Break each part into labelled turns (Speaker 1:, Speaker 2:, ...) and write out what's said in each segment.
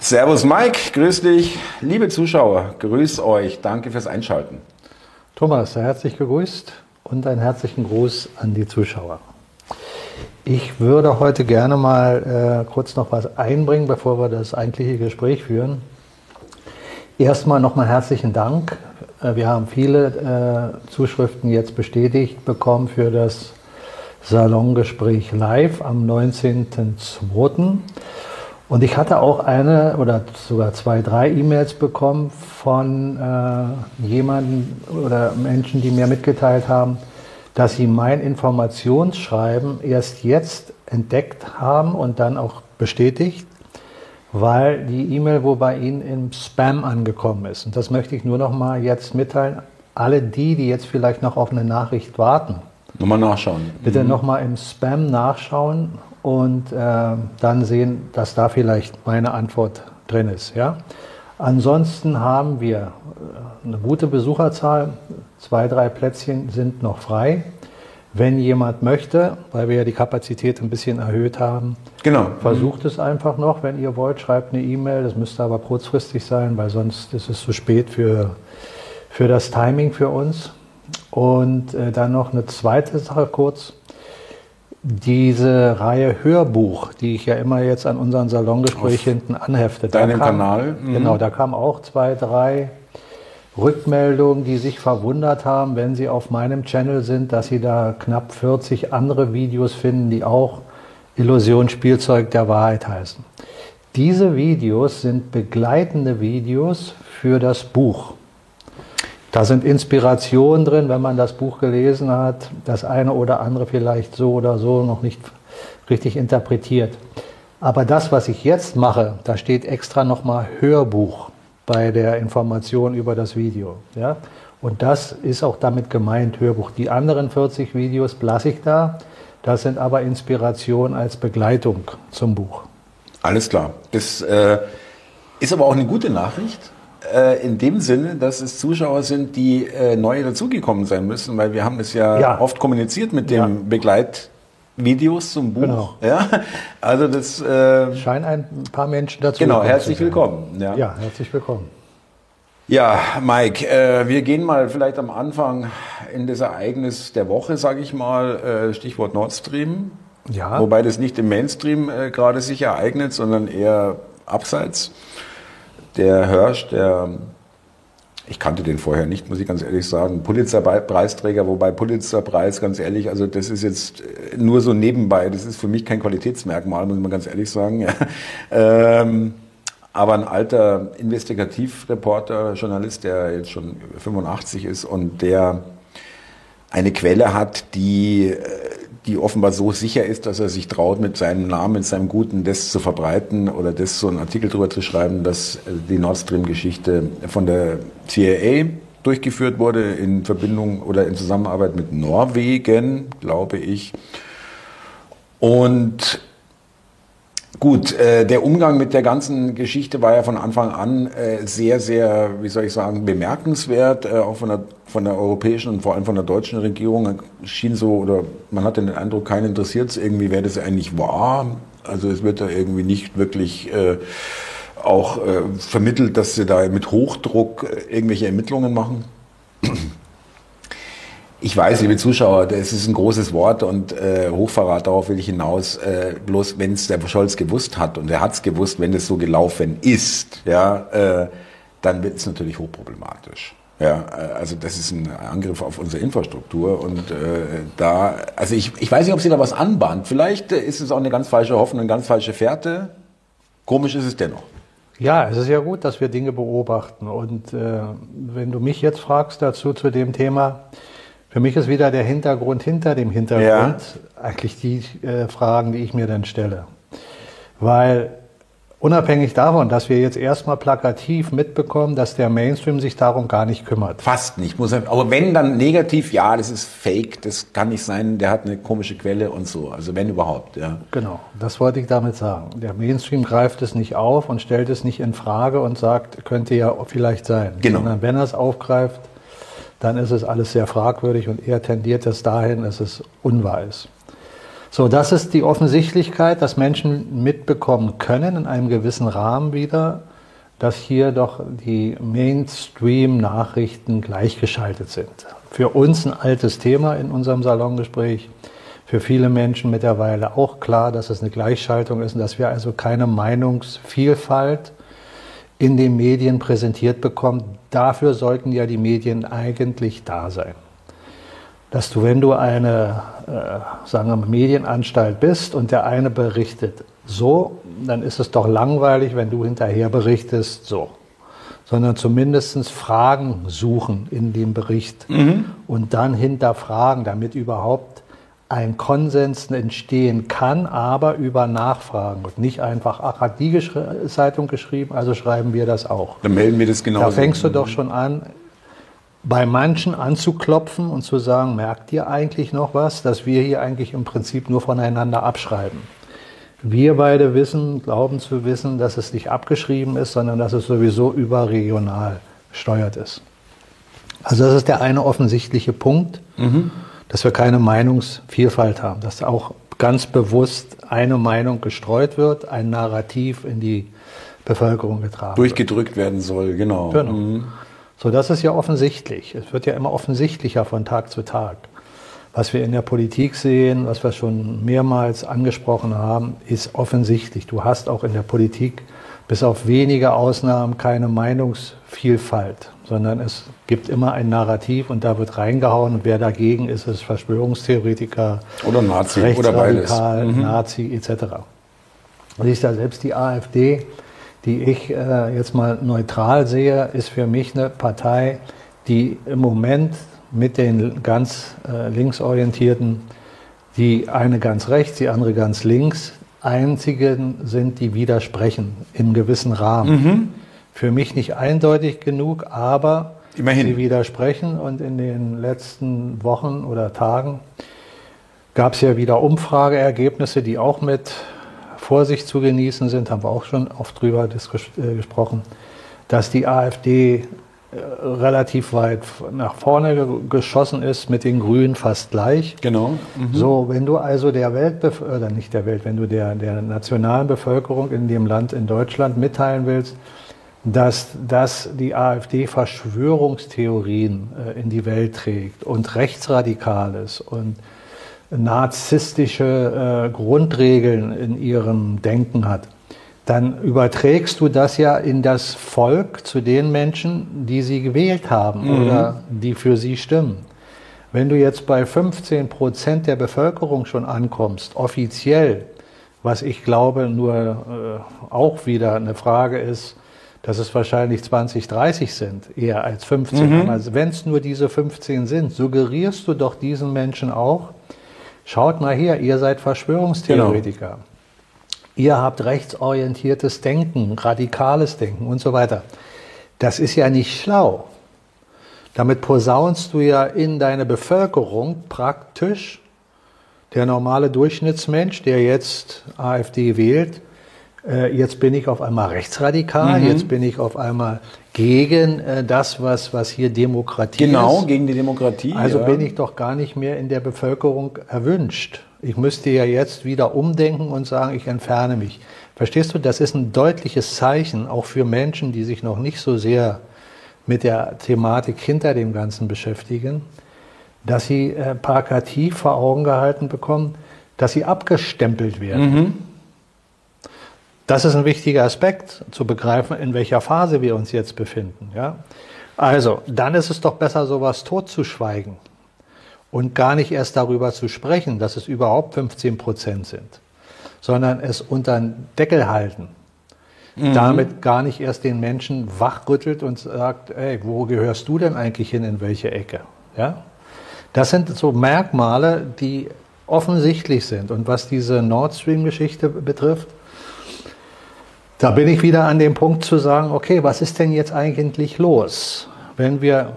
Speaker 1: Servus Mike, grüß dich. Liebe Zuschauer, grüß euch. Danke fürs Einschalten.
Speaker 2: Thomas, herzlich gegrüßt und einen herzlichen Gruß an die Zuschauer. Ich würde heute gerne mal äh, kurz noch was einbringen, bevor wir das eigentliche Gespräch führen. Erstmal nochmal herzlichen Dank. Äh, wir haben viele äh, Zuschriften jetzt bestätigt bekommen für das Salongespräch live am 19.02. Und ich hatte auch eine oder sogar zwei, drei E-Mails bekommen von äh, jemanden oder Menschen, die mir mitgeteilt haben, dass sie mein Informationsschreiben erst jetzt entdeckt haben und dann auch bestätigt, weil die E-Mail wo bei Ihnen im Spam angekommen ist. Und das möchte ich nur noch mal jetzt mitteilen. Alle die, die jetzt vielleicht noch auf eine Nachricht warten,
Speaker 1: Nochmal nachschauen.
Speaker 2: bitte mhm. noch mal im Spam nachschauen und äh, dann sehen, dass da vielleicht meine Antwort drin ist. Ja? Ansonsten haben wir äh, eine gute Besucherzahl. Zwei, drei Plätzchen sind noch frei. Wenn jemand möchte, weil wir ja die Kapazität ein bisschen erhöht haben,
Speaker 1: genau.
Speaker 2: versucht es einfach noch. Wenn ihr wollt, schreibt eine E-Mail. Das müsste aber kurzfristig sein, weil sonst ist es zu spät für, für das Timing für uns. Und äh, dann noch eine zweite Sache kurz diese Reihe Hörbuch, die ich ja immer jetzt an unseren Salongespräch hinten anhefte.
Speaker 1: Deinem Kanal?
Speaker 2: Mhm. Genau, da kamen auch zwei, drei Rückmeldungen, die sich verwundert haben, wenn sie auf meinem Channel sind, dass sie da knapp 40 andere Videos finden, die auch Illusion Spielzeug der Wahrheit heißen. Diese Videos sind begleitende Videos für das Buch. Da sind Inspirationen drin, wenn man das Buch gelesen hat, das eine oder andere vielleicht so oder so noch nicht richtig interpretiert. Aber das, was ich jetzt mache, da steht extra nochmal Hörbuch bei der Information über das Video. Ja? Und das ist auch damit gemeint, Hörbuch. Die anderen 40 Videos lasse ich da. Das sind aber Inspirationen als Begleitung zum Buch.
Speaker 1: Alles klar. Das äh, ist aber auch eine gute Nachricht äh, in dem Sinne, dass es Zuschauer sind, die äh, neu dazugekommen sein müssen, weil wir haben es ja, ja. oft kommuniziert mit dem ja. Begleitvideos zum Buch. Genau. Ja, also das
Speaker 2: äh, scheinen ein paar Menschen dazu.
Speaker 1: Genau, herzlich willkommen.
Speaker 2: Ja. ja, herzlich willkommen.
Speaker 1: Ja, Mike, äh, wir gehen mal vielleicht am Anfang in das Ereignis der Woche, sage ich mal, äh, Stichwort Nord Stream. Ja. Wobei das nicht im Mainstream äh, gerade sich ereignet, sondern eher abseits der Hirsch, der, ich kannte den vorher nicht, muss ich ganz ehrlich sagen, Pulitzer-Preisträger, wobei Pulitzer-Preis, ganz ehrlich, also das ist jetzt nur so nebenbei, das ist für mich kein Qualitätsmerkmal, muss man ganz ehrlich sagen. Ja. Ähm, aber ein alter Investigativreporter, Journalist, der jetzt schon 85 ist und der eine Quelle hat, die äh, die offenbar so sicher ist, dass er sich traut, mit seinem Namen, mit seinem Guten das zu verbreiten oder das so einen Artikel darüber zu schreiben, dass äh, die Nord Stream-Geschichte von der CIA durchgeführt wurde in Verbindung oder in Zusammenarbeit mit Norwegen, glaube ich. Und Gut, äh, der Umgang mit der ganzen Geschichte war ja von Anfang an äh, sehr, sehr, wie soll ich sagen, bemerkenswert, äh, auch von der, von der europäischen und vor allem von der deutschen Regierung. Schien so, oder man hatte den Eindruck, keinen interessiert es irgendwie, wer das eigentlich war. Also es wird da irgendwie nicht wirklich äh, auch äh, vermittelt, dass sie da mit Hochdruck äh, irgendwelche Ermittlungen machen. Ich weiß, liebe Zuschauer, das ist ein großes Wort und äh, Hochverrat, darauf will ich hinaus. Äh, bloß wenn es der Scholz gewusst hat und er hat es gewusst, wenn es so gelaufen ist, ja, äh, dann wird es natürlich hochproblematisch. Ja, äh, also das ist ein Angriff auf unsere Infrastruktur und äh, da, also ich, ich weiß nicht, ob sie da was anbahnt. Vielleicht äh, ist es auch eine ganz falsche Hoffnung, eine ganz falsche Fährte. Komisch ist es dennoch.
Speaker 2: Ja, es ist ja gut, dass wir Dinge beobachten. Und äh, wenn du mich jetzt fragst dazu zu dem Thema, für mich ist wieder der Hintergrund hinter dem Hintergrund ja. eigentlich die äh, Fragen, die ich mir dann stelle. Weil unabhängig davon, dass wir jetzt erstmal plakativ mitbekommen, dass der Mainstream sich darum gar nicht kümmert.
Speaker 1: Fast nicht. Muss er, aber wenn dann negativ, ja, das ist fake, das kann nicht sein, der hat eine komische Quelle und so. Also wenn überhaupt, ja.
Speaker 2: Genau, das wollte ich damit sagen. Der Mainstream greift es nicht auf und stellt es nicht in Frage und sagt, könnte ja vielleicht sein.
Speaker 1: Genau.
Speaker 2: Sondern wenn er es aufgreift, dann ist es alles sehr fragwürdig und eher tendiert es dahin, dass es unwahr ist. So, das ist die Offensichtlichkeit, dass Menschen mitbekommen können in einem gewissen Rahmen wieder, dass hier doch die Mainstream-Nachrichten gleichgeschaltet sind. Für uns ein altes Thema in unserem Salongespräch. Für viele Menschen mittlerweile auch klar, dass es eine Gleichschaltung ist und dass wir also keine Meinungsvielfalt in den Medien präsentiert bekommen. Dafür sollten ja die Medien eigentlich da sein. Dass du, wenn du eine, äh, sagen wir mal, Medienanstalt bist und der eine berichtet so, dann ist es doch langweilig, wenn du hinterher berichtest so. Sondern zumindest Fragen suchen in dem Bericht mhm. und dann hinterfragen, damit überhaupt ein Konsens entstehen kann, aber über Nachfragen und nicht einfach, ach, hat die Gesch Zeitung geschrieben, also schreiben wir das auch.
Speaker 1: Dann melden wir das genauso.
Speaker 2: Da fängst du doch schon an, bei manchen anzuklopfen und zu sagen, merkt ihr eigentlich noch was, dass wir hier eigentlich im Prinzip nur voneinander abschreiben. Wir beide wissen, glauben zu wissen, dass es nicht abgeschrieben ist, sondern dass es sowieso überregional gesteuert ist. Also das ist der eine offensichtliche Punkt. Mhm dass wir keine Meinungsvielfalt haben, dass auch ganz bewusst eine Meinung gestreut wird, ein Narrativ in die Bevölkerung getragen
Speaker 1: Durchgedrückt wird. werden soll, genau. genau.
Speaker 2: Mhm. So, das ist ja offensichtlich. Es wird ja immer offensichtlicher von Tag zu Tag. Was wir in der Politik sehen, was wir schon mehrmals angesprochen haben, ist offensichtlich. Du hast auch in der Politik bis auf wenige Ausnahmen keine Meinungsvielfalt sondern es gibt immer ein Narrativ und da wird reingehauen und wer dagegen ist, ist Verschwörungstheoretiker
Speaker 1: oder Nazi oder beides.
Speaker 2: Mhm. Nazi etc. Und ich da selbst die AfD, die ich äh, jetzt mal neutral sehe, ist für mich eine Partei, die im Moment mit den ganz äh, linksorientierten, die eine ganz rechts, die andere ganz links, einzigen sind, die widersprechen in gewissen Rahmen. Mhm für mich nicht eindeutig genug, aber Immerhin. sie widersprechen. Und in den letzten Wochen oder Tagen gab es ja wieder Umfrageergebnisse, die auch mit Vorsicht zu genießen sind, haben wir auch schon oft drüber äh, gesprochen, dass die AfD relativ weit nach vorne geschossen ist, mit den Grünen fast gleich.
Speaker 1: Genau.
Speaker 2: Mhm. So, wenn du also der Weltbevölkerung, oder nicht der Welt, wenn du der, der nationalen Bevölkerung in dem Land in Deutschland mitteilen willst, dass, dass die AfD Verschwörungstheorien äh, in die Welt trägt und Rechtsradikales und narzisstische äh, Grundregeln in ihrem Denken hat, dann überträgst du das ja in das Volk zu den Menschen, die sie gewählt haben mhm. oder die für sie stimmen. Wenn du jetzt bei 15 Prozent der Bevölkerung schon ankommst, offiziell, was ich glaube nur äh, auch wieder eine Frage ist, dass es wahrscheinlich 20, 30 sind, eher als 15. Mhm. Also wenn es nur diese 15 sind, suggerierst du doch diesen Menschen auch, schaut mal her, ihr seid Verschwörungstheoretiker. Genau. Ihr habt rechtsorientiertes Denken, radikales Denken und so weiter. Das ist ja nicht schlau. Damit posaunst du ja in deine Bevölkerung praktisch, der normale Durchschnittsmensch, der jetzt AfD wählt, äh, jetzt bin ich auf einmal rechtsradikal, mhm. jetzt bin ich auf einmal gegen äh, das, was, was hier Demokratie
Speaker 1: genau,
Speaker 2: ist.
Speaker 1: Genau, gegen die Demokratie.
Speaker 2: Also ja. bin ich doch gar nicht mehr in der Bevölkerung erwünscht. Ich müsste ja jetzt wieder umdenken und sagen, ich entferne mich. Verstehst du, das ist ein deutliches Zeichen, auch für Menschen, die sich noch nicht so sehr mit der Thematik hinter dem Ganzen beschäftigen, dass sie äh, plakativ vor Augen gehalten bekommen, dass sie abgestempelt werden. Mhm. Das ist ein wichtiger Aspekt, zu begreifen, in welcher Phase wir uns jetzt befinden. Ja? Also, dann ist es doch besser, sowas totzuschweigen und gar nicht erst darüber zu sprechen, dass es überhaupt 15 Prozent sind, sondern es unter den Deckel halten. Mhm. Damit gar nicht erst den Menschen wachrüttelt und sagt, ey, wo gehörst du denn eigentlich hin, in welche Ecke? Ja? Das sind so Merkmale, die offensichtlich sind. Und was diese Nord Stream-Geschichte betrifft, da bin ich wieder an dem Punkt zu sagen, okay, was ist denn jetzt eigentlich los? Wenn wir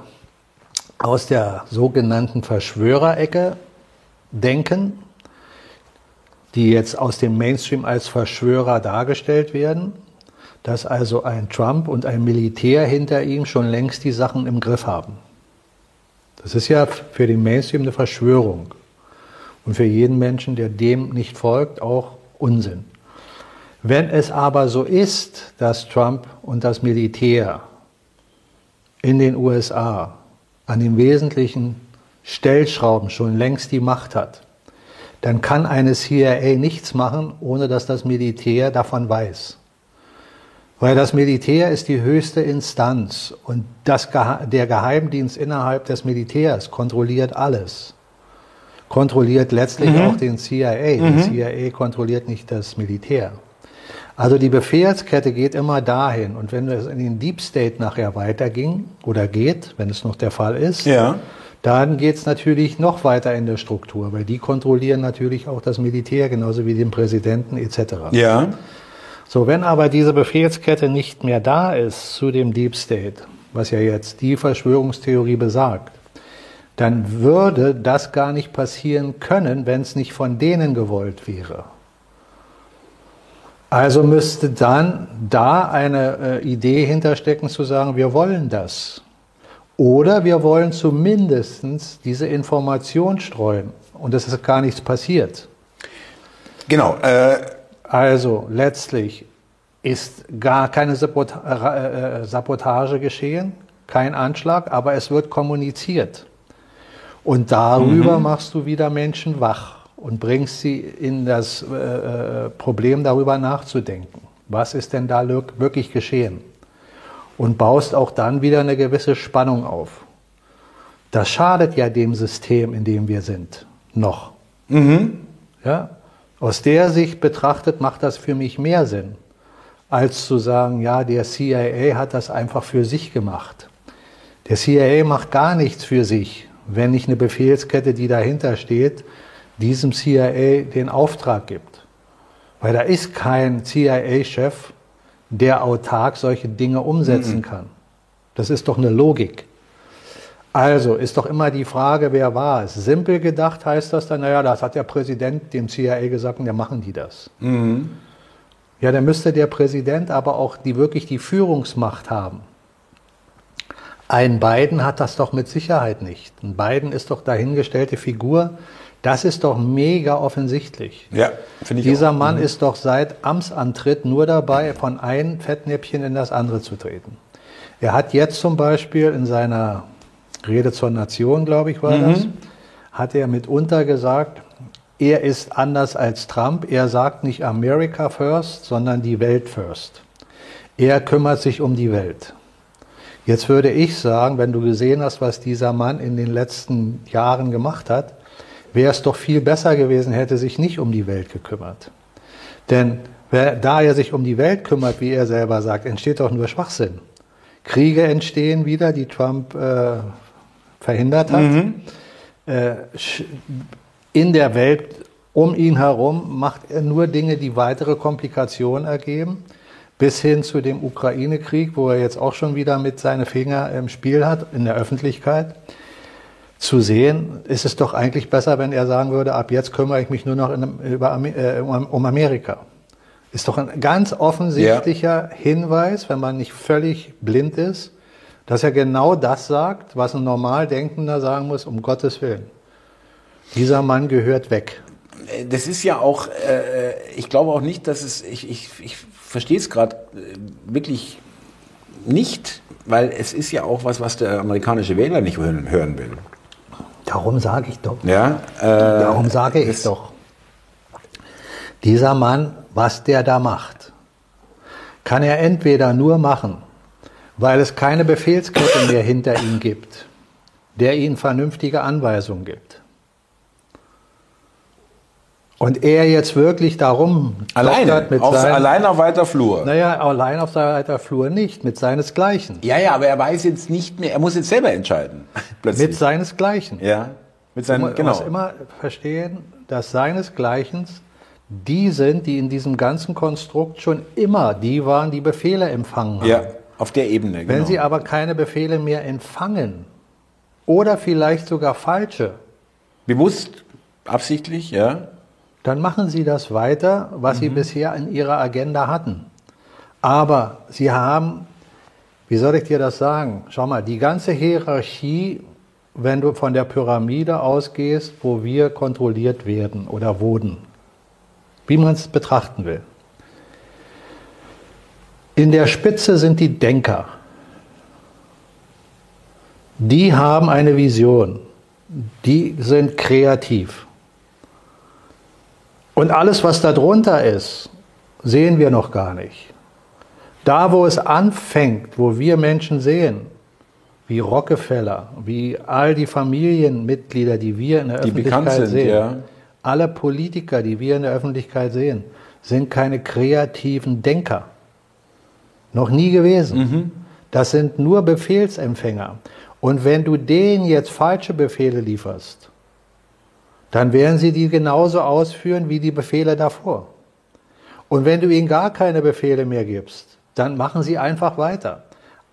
Speaker 2: aus der sogenannten Verschwörerecke denken, die jetzt aus dem Mainstream als Verschwörer dargestellt werden, dass also ein Trump und ein Militär hinter ihm schon längst die Sachen im Griff haben. Das ist ja für den Mainstream eine Verschwörung. Und für jeden Menschen, der dem nicht folgt, auch Unsinn. Wenn es aber so ist, dass Trump und das Militär in den USA an den wesentlichen Stellschrauben schon längst die Macht hat, dann kann eine CIA nichts machen, ohne dass das Militär davon weiß. Weil das Militär ist die höchste Instanz und das, der Geheimdienst innerhalb des Militärs kontrolliert alles. Kontrolliert letztlich mhm. auch den CIA. Mhm. Die CIA kontrolliert nicht das Militär. Also die Befehlskette geht immer dahin. Und wenn es in den Deep State nachher weiterging oder geht, wenn es noch der Fall ist, ja. dann geht es natürlich noch weiter in der Struktur, weil die kontrollieren natürlich auch das Militär, genauso wie den Präsidenten etc. Ja. So, wenn aber diese Befehlskette nicht mehr da ist zu dem Deep State, was ja jetzt die Verschwörungstheorie besagt, dann würde das gar nicht passieren können, wenn es nicht von denen gewollt wäre. Also müsste dann da eine äh, Idee hinterstecken zu sagen, wir wollen das. Oder wir wollen zumindest diese Information streuen und es ist gar nichts passiert.
Speaker 1: Genau. Äh
Speaker 2: also letztlich ist gar keine äh, Sabotage geschehen, kein Anschlag, aber es wird kommuniziert. Und darüber mhm. machst du wieder Menschen wach und bringst sie in das äh, äh Problem darüber nachzudenken. Was ist denn da wirklich geschehen? Und baust auch dann wieder eine gewisse Spannung auf. Das schadet ja dem System, in dem wir sind, noch. Mhm. Ja? Aus der Sicht betrachtet macht das für mich mehr Sinn, als zu sagen, ja, der CIA hat das einfach für sich gemacht. Der CIA macht gar nichts für sich, wenn nicht eine Befehlskette, die dahinter steht, diesem CIA den Auftrag gibt. Weil da ist kein CIA-Chef, der autark solche Dinge umsetzen mhm. kann. Das ist doch eine Logik. Also ist doch immer die Frage, wer war es? Simpel gedacht heißt das dann, naja, das hat der Präsident dem CIA gesagt und dann machen die das. Mhm. Ja, dann müsste der Präsident aber auch die, wirklich die Führungsmacht haben. Ein Biden hat das doch mit Sicherheit nicht. Ein Biden ist doch dahingestellte Figur. Das ist doch mega offensichtlich. Ja, finde ich Dieser auch. Mann mhm. ist doch seit Amtsantritt nur dabei, von einem Fettnäpfchen in das andere zu treten. Er hat jetzt zum Beispiel in seiner Rede zur Nation, glaube ich, war mhm. das, hat er mitunter gesagt, er ist anders als Trump. Er sagt nicht America first, sondern die Welt first. Er kümmert sich um die Welt. Jetzt würde ich sagen, wenn du gesehen hast, was dieser Mann in den letzten Jahren gemacht hat, wäre es doch viel besser gewesen, hätte sich nicht um die Welt gekümmert. Denn da er sich um die Welt kümmert, wie er selber sagt, entsteht doch nur Schwachsinn. Kriege entstehen wieder, die Trump äh, verhindert hat. Mhm. Äh, in der Welt um ihn herum macht er nur Dinge, die weitere Komplikationen ergeben, bis hin zu dem Ukraine-Krieg, wo er jetzt auch schon wieder mit seine Finger im Spiel hat, in der Öffentlichkeit. Zu sehen, ist es doch eigentlich besser, wenn er sagen würde, ab jetzt kümmere ich mich nur noch in, über, äh, um Amerika. Ist doch ein ganz offensichtlicher ja. Hinweis, wenn man nicht völlig blind ist, dass er genau das sagt, was ein normal Denkender sagen muss, um Gottes Willen. Dieser Mann gehört weg.
Speaker 1: Das ist ja auch, äh, ich glaube auch nicht, dass es, ich, ich, ich verstehe es gerade äh, wirklich nicht, weil es ist ja auch was, was der amerikanische Wähler nicht hören, hören will.
Speaker 2: Darum sage ich doch.
Speaker 1: Ja,
Speaker 2: äh, Darum sage ich doch. Dieser Mann, was der da macht, kann er entweder nur machen, weil es keine Befehlskette mehr hinter ihm gibt, der ihnen vernünftige Anweisungen gibt. Und er jetzt wirklich darum
Speaker 1: alleine,
Speaker 2: mit
Speaker 1: auf, seinen, allein auf weiter Flur.
Speaker 2: Naja, allein auf weiter Flur nicht, mit seinesgleichen.
Speaker 1: Ja, ja, aber er weiß jetzt nicht mehr, er muss jetzt selber entscheiden.
Speaker 2: Plötzlich. Mit seinesgleichen.
Speaker 1: Ja,
Speaker 2: mit seinen, du genau. muss immer verstehen, dass seinesgleichen die sind, die in diesem ganzen Konstrukt schon immer die waren, die Befehle empfangen haben. Ja.
Speaker 1: Auf der Ebene,
Speaker 2: genau. Wenn Sie aber keine Befehle mehr empfangen oder vielleicht sogar falsche.
Speaker 1: Bewusst, absichtlich, ja.
Speaker 2: Dann machen Sie das weiter, was mhm. Sie bisher in Ihrer Agenda hatten. Aber Sie haben, wie soll ich dir das sagen? Schau mal, die ganze Hierarchie wenn du von der Pyramide ausgehst, wo wir kontrolliert werden oder wurden. Wie man es betrachten will. In der Spitze sind die Denker. Die haben eine Vision. Die sind kreativ. Und alles, was darunter ist, sehen wir noch gar nicht. Da, wo es anfängt, wo wir Menschen sehen, wie Rockefeller, wie all die Familienmitglieder, die wir in der die Öffentlichkeit sind, sehen, ja. alle Politiker, die wir in der Öffentlichkeit sehen, sind keine kreativen Denker. Noch nie gewesen. Mhm. Das sind nur Befehlsempfänger. Und wenn du denen jetzt falsche Befehle lieferst, dann werden sie die genauso ausführen wie die Befehle davor. Und wenn du ihnen gar keine Befehle mehr gibst, dann machen sie einfach weiter.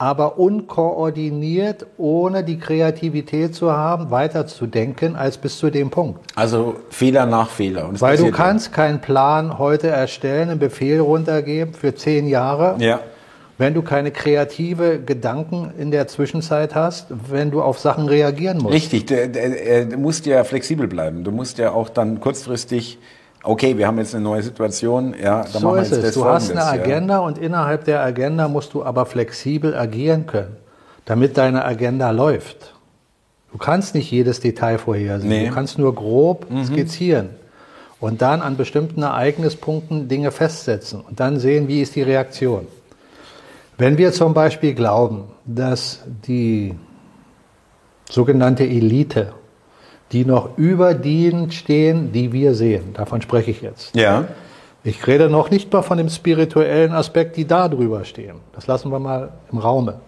Speaker 2: Aber unkoordiniert, ohne die Kreativität zu haben, weiterzudenken als bis zu dem Punkt.
Speaker 1: Also Fehler nach Fehler.
Speaker 2: Weil du kannst keinen Plan heute erstellen, einen Befehl runtergeben für zehn Jahre. Ja wenn du keine kreative Gedanken in der Zwischenzeit hast, wenn du auf Sachen reagieren musst.
Speaker 1: Richtig, du, du musst ja flexibel bleiben. Du musst ja auch dann kurzfristig okay, wir haben jetzt eine neue Situation, ja,
Speaker 2: dann so machen wir jetzt ist es. Du hast eine Agenda ja. und innerhalb der Agenda musst du aber flexibel agieren können, damit deine Agenda läuft. Du kannst nicht jedes Detail vorhersehen. Nee. Du kannst nur grob mhm. skizzieren und dann an bestimmten Ereignispunkten Dinge festsetzen und dann sehen, wie ist die Reaktion. Wenn wir zum Beispiel glauben, dass die sogenannte Elite, die noch über denen stehen, die wir sehen, davon spreche ich jetzt. Ja. Ich rede noch nicht mal von dem spirituellen Aspekt, die da drüber stehen. Das lassen wir mal im Raume.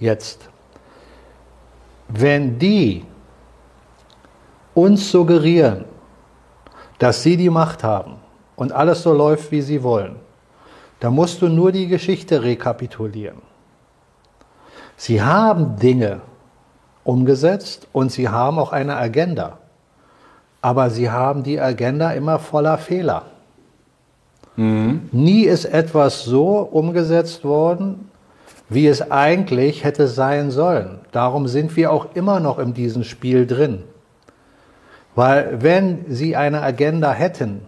Speaker 2: Jetzt. Wenn die uns suggerieren, dass sie die Macht haben und alles so läuft, wie sie wollen, da musst du nur die Geschichte rekapitulieren. Sie haben Dinge umgesetzt und sie haben auch eine Agenda. Aber sie haben die Agenda immer voller Fehler. Mhm. Nie ist etwas so umgesetzt worden, wie es eigentlich hätte sein sollen. Darum sind wir auch immer noch in diesem Spiel drin. Weil wenn sie eine Agenda hätten,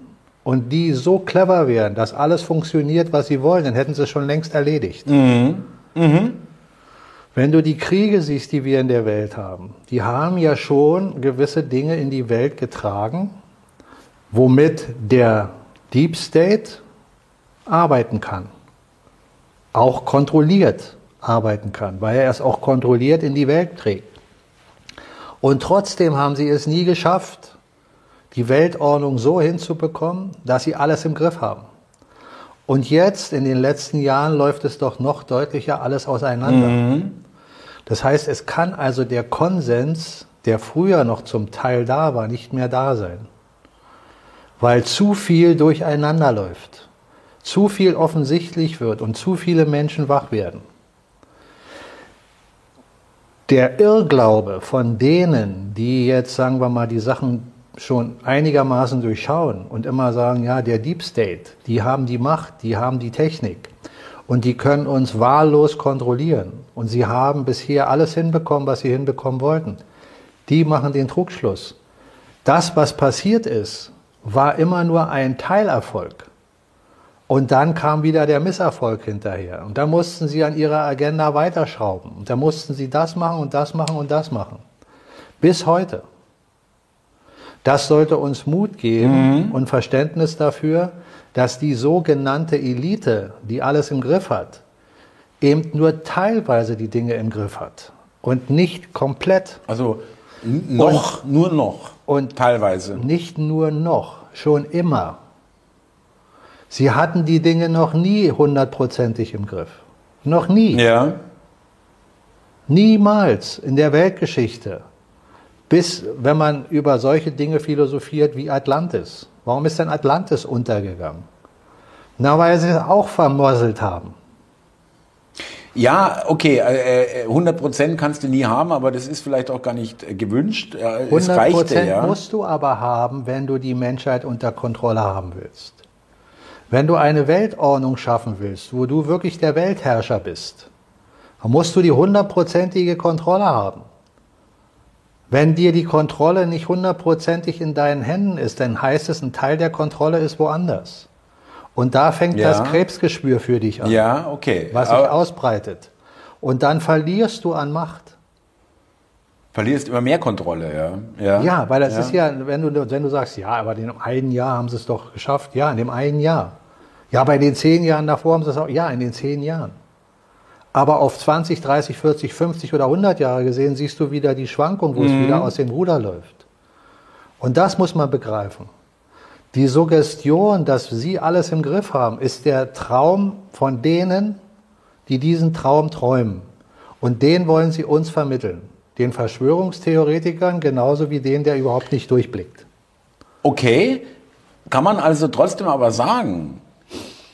Speaker 2: und die so clever wären, dass alles funktioniert, was sie wollen, dann hätten sie es schon längst erledigt. Mhm. Mhm. Wenn du die Kriege siehst, die wir in der Welt haben, die haben ja schon gewisse Dinge in die Welt getragen, womit der Deep State arbeiten kann. Auch kontrolliert arbeiten kann, weil er es auch kontrolliert in die Welt trägt. Und trotzdem haben sie es nie geschafft, die Weltordnung so hinzubekommen, dass sie alles im Griff haben. Und jetzt, in den letzten Jahren, läuft es doch noch deutlicher alles auseinander. Mhm. Das heißt, es kann also der Konsens, der früher noch zum Teil da war, nicht mehr da sein. Weil zu viel durcheinander läuft, zu viel offensichtlich wird und zu viele Menschen wach werden. Der Irrglaube von denen, die jetzt, sagen wir mal, die Sachen schon einigermaßen durchschauen und immer sagen, ja, der Deep State, die haben die Macht, die haben die Technik und die können uns wahllos kontrollieren und sie haben bisher alles hinbekommen, was sie hinbekommen wollten. Die machen den Trugschluss. Das, was passiert ist, war immer nur ein Teilerfolg. Und dann kam wieder der Misserfolg hinterher. Und da mussten sie an ihrer Agenda weiterschrauben. Und da mussten sie das machen und das machen und das machen. Bis heute. Das sollte uns Mut geben mhm. und Verständnis dafür, dass die sogenannte Elite, die alles im Griff hat, eben nur teilweise die Dinge im Griff hat und nicht komplett.
Speaker 1: Also noch, und, nur noch
Speaker 2: und teilweise. Nicht nur noch, schon immer. Sie hatten die Dinge noch nie hundertprozentig im Griff. Noch nie. Ja. Niemals in der Weltgeschichte. Bis, wenn man über solche Dinge philosophiert wie Atlantis. Warum ist denn Atlantis untergegangen? Na, weil sie es auch vermosselt haben.
Speaker 1: Ja, okay, 100 äh, Prozent kannst du nie haben, aber das ist vielleicht auch gar nicht äh, gewünscht.
Speaker 2: 100 Prozent ja. musst du aber haben, wenn du die Menschheit unter Kontrolle haben willst. Wenn du eine Weltordnung schaffen willst, wo du wirklich der Weltherrscher bist, dann musst du die hundertprozentige Kontrolle haben. Wenn dir die Kontrolle nicht hundertprozentig in deinen Händen ist, dann heißt es, ein Teil der Kontrolle ist woanders. Und da fängt ja. das Krebsgeschwür für dich an.
Speaker 1: Ja, okay.
Speaker 2: Was sich ausbreitet. Und dann verlierst du an Macht.
Speaker 1: Verlierst immer mehr Kontrolle, ja.
Speaker 2: Ja, ja weil das ja. ist ja, wenn du, wenn du sagst, ja, aber in dem einen Jahr haben sie es doch geschafft. Ja, in dem einen Jahr. Ja, bei den zehn Jahren davor haben sie es auch. Ja, in den zehn Jahren. Aber auf 20, 30, 40, 50 oder 100 Jahre gesehen siehst du wieder die Schwankung, wo mhm. es wieder aus dem Ruder läuft. Und das muss man begreifen. Die Suggestion, dass sie alles im Griff haben, ist der Traum von denen, die diesen Traum träumen. Und den wollen sie uns vermitteln. Den Verschwörungstheoretikern genauso wie den, der überhaupt nicht durchblickt.
Speaker 1: Okay, kann man also trotzdem aber sagen,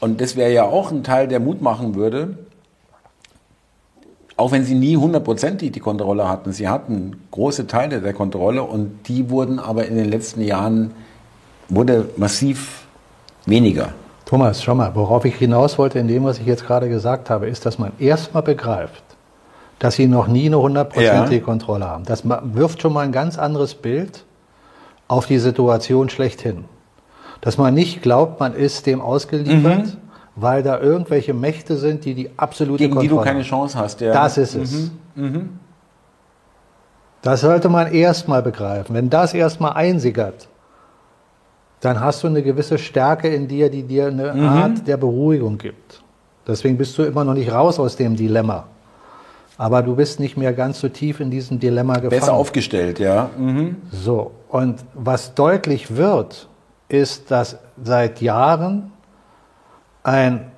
Speaker 1: und das wäre ja auch ein Teil, der Mut machen würde, auch wenn sie nie hundertprozentig die Kontrolle hatten, sie hatten große Teile der Kontrolle und die wurden aber in den letzten Jahren, wurde massiv weniger.
Speaker 2: Thomas, schau mal, worauf ich hinaus wollte in dem, was ich jetzt gerade gesagt habe, ist, dass man erstmal begreift, dass sie noch nie eine hundertprozentige ja. Kontrolle haben. Das wirft schon mal ein ganz anderes Bild auf die Situation schlechthin. Dass man nicht glaubt, man ist dem ausgeliefert, mhm. Weil da irgendwelche Mächte sind, die die absolute
Speaker 1: Gegen Kontrolle die du keine Chance hast.
Speaker 2: Ja. Das ist es. Mhm. Mhm. Das sollte man erstmal begreifen. Wenn das erstmal einsickert, dann hast du eine gewisse Stärke in dir, die dir eine mhm. Art der Beruhigung gibt. Deswegen bist du immer noch nicht raus aus dem Dilemma. Aber du bist nicht mehr ganz so tief in diesem Dilemma gefangen.
Speaker 1: Besser aufgestellt, ja.
Speaker 2: Mhm. So, und was deutlich wird, ist, dass seit Jahren ein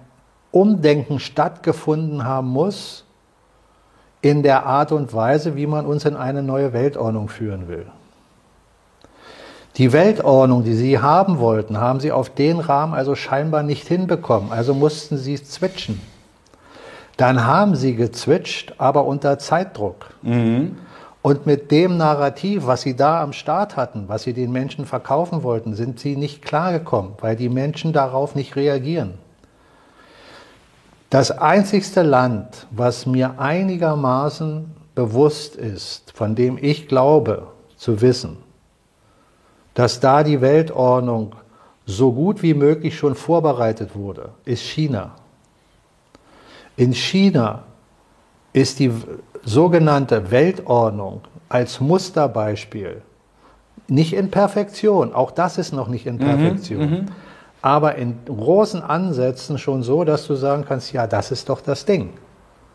Speaker 2: Umdenken stattgefunden haben muss in der Art und Weise, wie man uns in eine neue Weltordnung führen will. Die Weltordnung, die Sie haben wollten, haben Sie auf den Rahmen also scheinbar nicht hinbekommen. Also mussten Sie switchen. Dann haben Sie gezwitscht, aber unter Zeitdruck. Mhm. Und mit dem Narrativ, was Sie da am Start hatten, was Sie den Menschen verkaufen wollten, sind Sie nicht klargekommen, weil die Menschen darauf nicht reagieren. Das einzigste Land, was mir einigermaßen bewusst ist, von dem ich glaube zu wissen, dass da die Weltordnung so gut wie möglich schon vorbereitet wurde, ist China. In China ist die sogenannte Weltordnung als Musterbeispiel nicht in Perfektion, auch das ist noch nicht in mhm, Perfektion, mhm, aber in großen Ansätzen schon so, dass du sagen kannst, ja, das ist doch das Ding.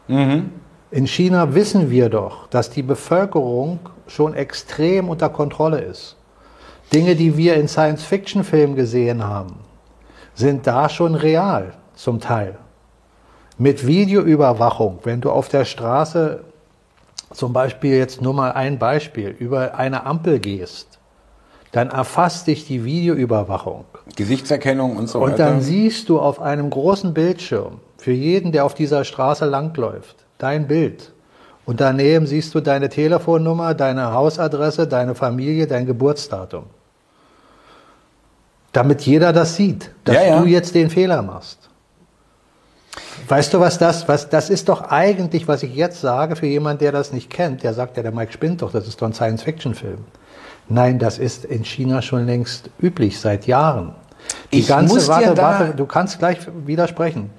Speaker 2: Mhm. In China wissen wir doch, dass die Bevölkerung schon extrem unter Kontrolle ist. Dinge, die wir in Science-Fiction-Filmen gesehen haben, sind da schon real zum Teil. Mit Videoüberwachung, wenn du auf der Straße zum Beispiel jetzt nur mal ein Beispiel über eine Ampel gehst, dann erfasst dich die Videoüberwachung.
Speaker 1: Gesichtserkennung und so weiter.
Speaker 2: Und dann siehst du auf einem großen Bildschirm für jeden, der auf dieser Straße langläuft, dein Bild. Und daneben siehst du deine Telefonnummer, deine Hausadresse, deine Familie, dein Geburtsdatum damit jeder das sieht, dass ja, ja. du jetzt den Fehler machst. Weißt du, was das, was, das ist doch eigentlich, was ich jetzt sage, für jemanden, der das nicht kennt, der sagt ja, der Mike spinnt doch, das ist doch ein Science-Fiction-Film. Nein, das ist in China schon längst üblich, seit Jahren. Die ich ganze, muss warte, warte, du kannst gleich widersprechen.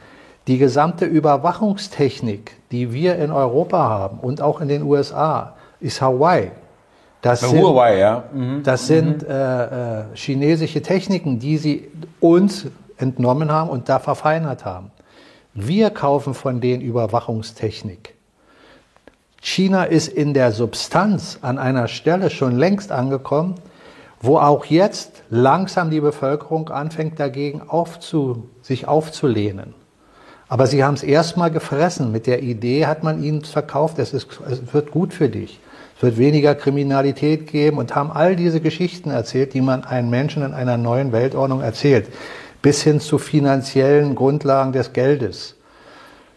Speaker 2: Die gesamte Überwachungstechnik, die wir in Europa haben und auch in den USA, ist Hawaii. Das sind,
Speaker 1: Huawei, ja.
Speaker 2: Mhm. Das sind mhm. äh, äh, chinesische Techniken, die sie uns entnommen haben und da verfeinert haben. Wir kaufen von denen Überwachungstechnik. China ist in der Substanz an einer Stelle schon längst angekommen, wo auch jetzt langsam die Bevölkerung anfängt dagegen aufzu, sich aufzulehnen. Aber sie haben es erstmal gefressen. Mit der Idee hat man ihnen verkauft, es, ist, es wird gut für dich es wird weniger Kriminalität geben und haben all diese Geschichten erzählt, die man einem Menschen in einer neuen Weltordnung erzählt, bis hin zu finanziellen Grundlagen des Geldes,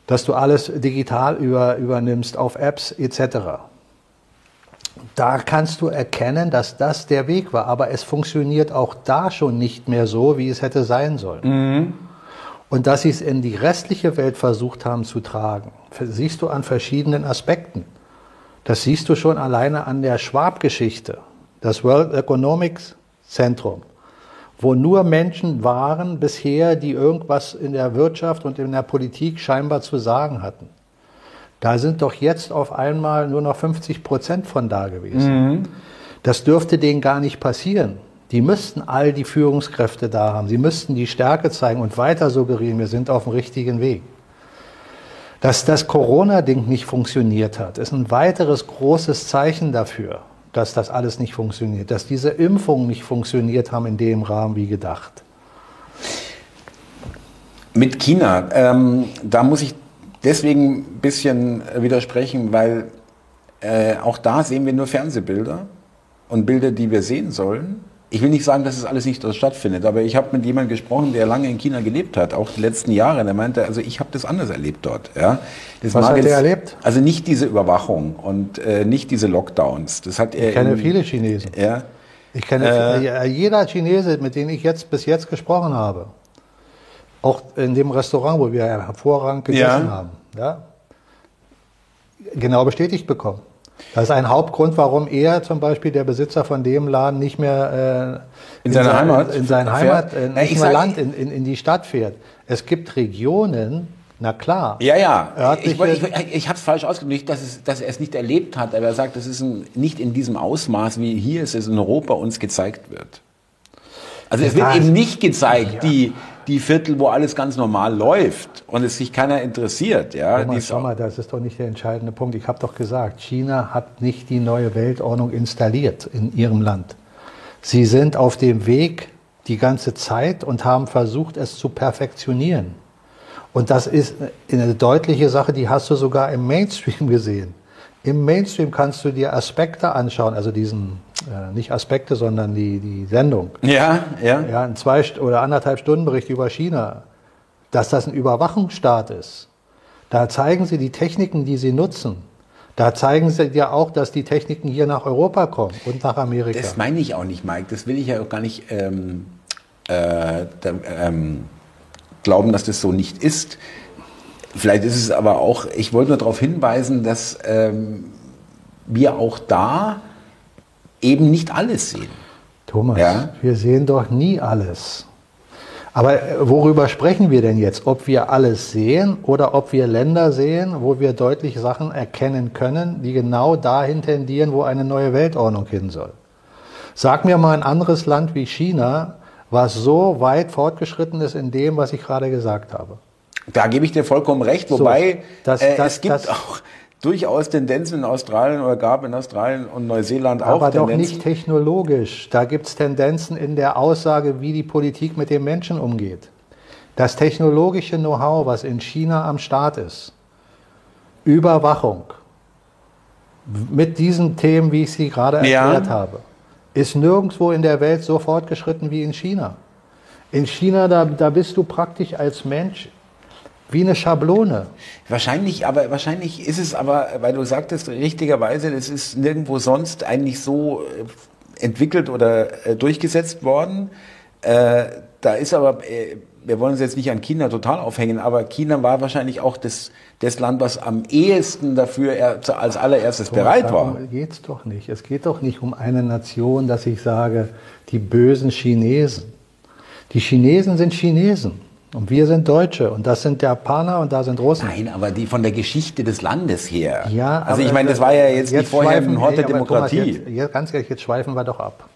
Speaker 2: dass du alles digital über, übernimmst auf Apps etc. Da kannst du erkennen, dass das der Weg war, aber es funktioniert auch da schon nicht mehr so, wie es hätte sein sollen. Mhm. Und dass sie es in die restliche Welt versucht haben zu tragen, siehst du an verschiedenen Aspekten. Das siehst du schon alleine an der Schwab-Geschichte, das World Economic Zentrum, wo nur Menschen waren bisher, die irgendwas in der Wirtschaft und in der Politik scheinbar zu sagen hatten. Da sind doch jetzt auf einmal nur noch 50 Prozent von da gewesen. Mhm. Das dürfte denen gar nicht passieren. Die müssten all die Führungskräfte da haben. Sie müssten die Stärke zeigen und weiter suggerieren, wir sind auf dem richtigen Weg. Dass das Corona-Ding nicht funktioniert hat, ist ein weiteres großes Zeichen dafür, dass das alles nicht funktioniert, dass diese Impfungen nicht funktioniert haben in dem Rahmen wie gedacht.
Speaker 1: Mit China, ähm, da muss ich deswegen ein bisschen widersprechen, weil äh, auch da sehen wir nur Fernsehbilder und Bilder, die wir sehen sollen ich will nicht sagen, dass es alles nicht dort stattfindet, aber ich habe mit jemandem gesprochen, der lange in China gelebt hat, auch die letzten Jahre. Und er meinte, also ich habe das anders erlebt dort. Ja.
Speaker 2: Das Was hat er erlebt?
Speaker 1: Also nicht diese Überwachung und äh, nicht diese Lockdowns. Das hat er.
Speaker 2: Ich kenne in, viele Chinesen.
Speaker 1: Ja.
Speaker 2: Ich kenne äh, jeder Chinese, mit dem ich jetzt bis jetzt gesprochen habe, auch in dem Restaurant, wo wir hervorragend gegessen ja. haben, ja, genau bestätigt bekommen. Das ist ein Hauptgrund, warum er zum Beispiel der Besitzer von dem Laden nicht mehr
Speaker 1: äh, in, in seine sein, Heimat,
Speaker 2: in sein Heimat, äh, nicht ja, mehr Land, in, in, in die Stadt fährt. Es gibt Regionen, na klar.
Speaker 1: Ja, ja. Ich, ich, ich habe es falsch ausgedrückt, dass, es, dass er es nicht erlebt hat, aber er sagt, es ist ein, nicht in diesem Ausmaß, wie hier es in Europa uns gezeigt wird. Also es wird eben nicht gezeigt, ja. die, die Viertel, wo alles ganz normal läuft und es sich keiner interessiert. Ja,
Speaker 2: mal, schau mal, das ist doch nicht der entscheidende Punkt. Ich habe doch gesagt, China hat nicht die neue Weltordnung installiert in ihrem Land. Sie sind auf dem Weg die ganze Zeit und haben versucht, es zu perfektionieren. Und das ist eine deutliche Sache, die hast du sogar im Mainstream gesehen. Im Mainstream kannst du dir Aspekte anschauen, also diesen, äh, nicht Aspekte, sondern die, die Sendung.
Speaker 1: Ja, ja.
Speaker 2: Ja, ein zwei oder anderthalb Stunden Bericht über China, dass das ein Überwachungsstaat ist. Da zeigen sie die Techniken, die sie nutzen. Da zeigen sie ja auch, dass die Techniken hier nach Europa kommen und nach Amerika.
Speaker 1: Das meine ich auch nicht, Mike. Das will ich ja auch gar nicht ähm, äh, ähm, glauben, dass das so nicht ist. Vielleicht ist es aber auch, ich wollte nur darauf hinweisen, dass ähm, wir auch da eben nicht alles sehen.
Speaker 2: Thomas, ja? wir sehen doch nie alles. Aber äh, worüber sprechen wir denn jetzt? Ob wir alles sehen oder ob wir Länder sehen, wo wir deutlich Sachen erkennen können, die genau dahin tendieren, wo eine neue Weltordnung hin soll? Sag mir mal ein anderes Land wie China, was so weit fortgeschritten ist in dem, was ich gerade gesagt habe.
Speaker 1: Da gebe ich dir vollkommen recht, wobei so, das, äh, das, es gibt das, auch durchaus Tendenzen in Australien oder gab in Australien und Neuseeland auch
Speaker 2: aber
Speaker 1: Tendenzen.
Speaker 2: Doch nicht technologisch. Da gibt es Tendenzen in der Aussage, wie die Politik mit den Menschen umgeht. Das technologische Know-how, was in China am Start ist, Überwachung, mit diesen Themen, wie ich sie gerade erklärt ja. habe, ist nirgendwo in der Welt so fortgeschritten wie in China. In China, da, da bist du praktisch als Mensch wie eine Schablone.
Speaker 1: Wahrscheinlich, aber wahrscheinlich ist es aber, weil du sagtest richtigerweise, es ist nirgendwo sonst eigentlich so äh, entwickelt oder äh, durchgesetzt worden. Äh, da ist aber, wir wollen uns jetzt nicht an China total aufhängen, aber China war wahrscheinlich auch das, das Land, was am ehesten dafür als allererstes so, bereit war.
Speaker 2: Darum geht's doch nicht. Es geht doch nicht um eine Nation, dass ich sage, die bösen Chinesen. Die Chinesen sind Chinesen. Und wir sind Deutsche und das sind Japaner und da sind Russen.
Speaker 1: Nein, aber die von der Geschichte des Landes her. Ja, also ich meine, das war ja jetzt, jetzt nicht vorher ein Hort der Demokratie. Thomas,
Speaker 2: jetzt, jetzt, ganz ehrlich, jetzt schweifen wir doch ab.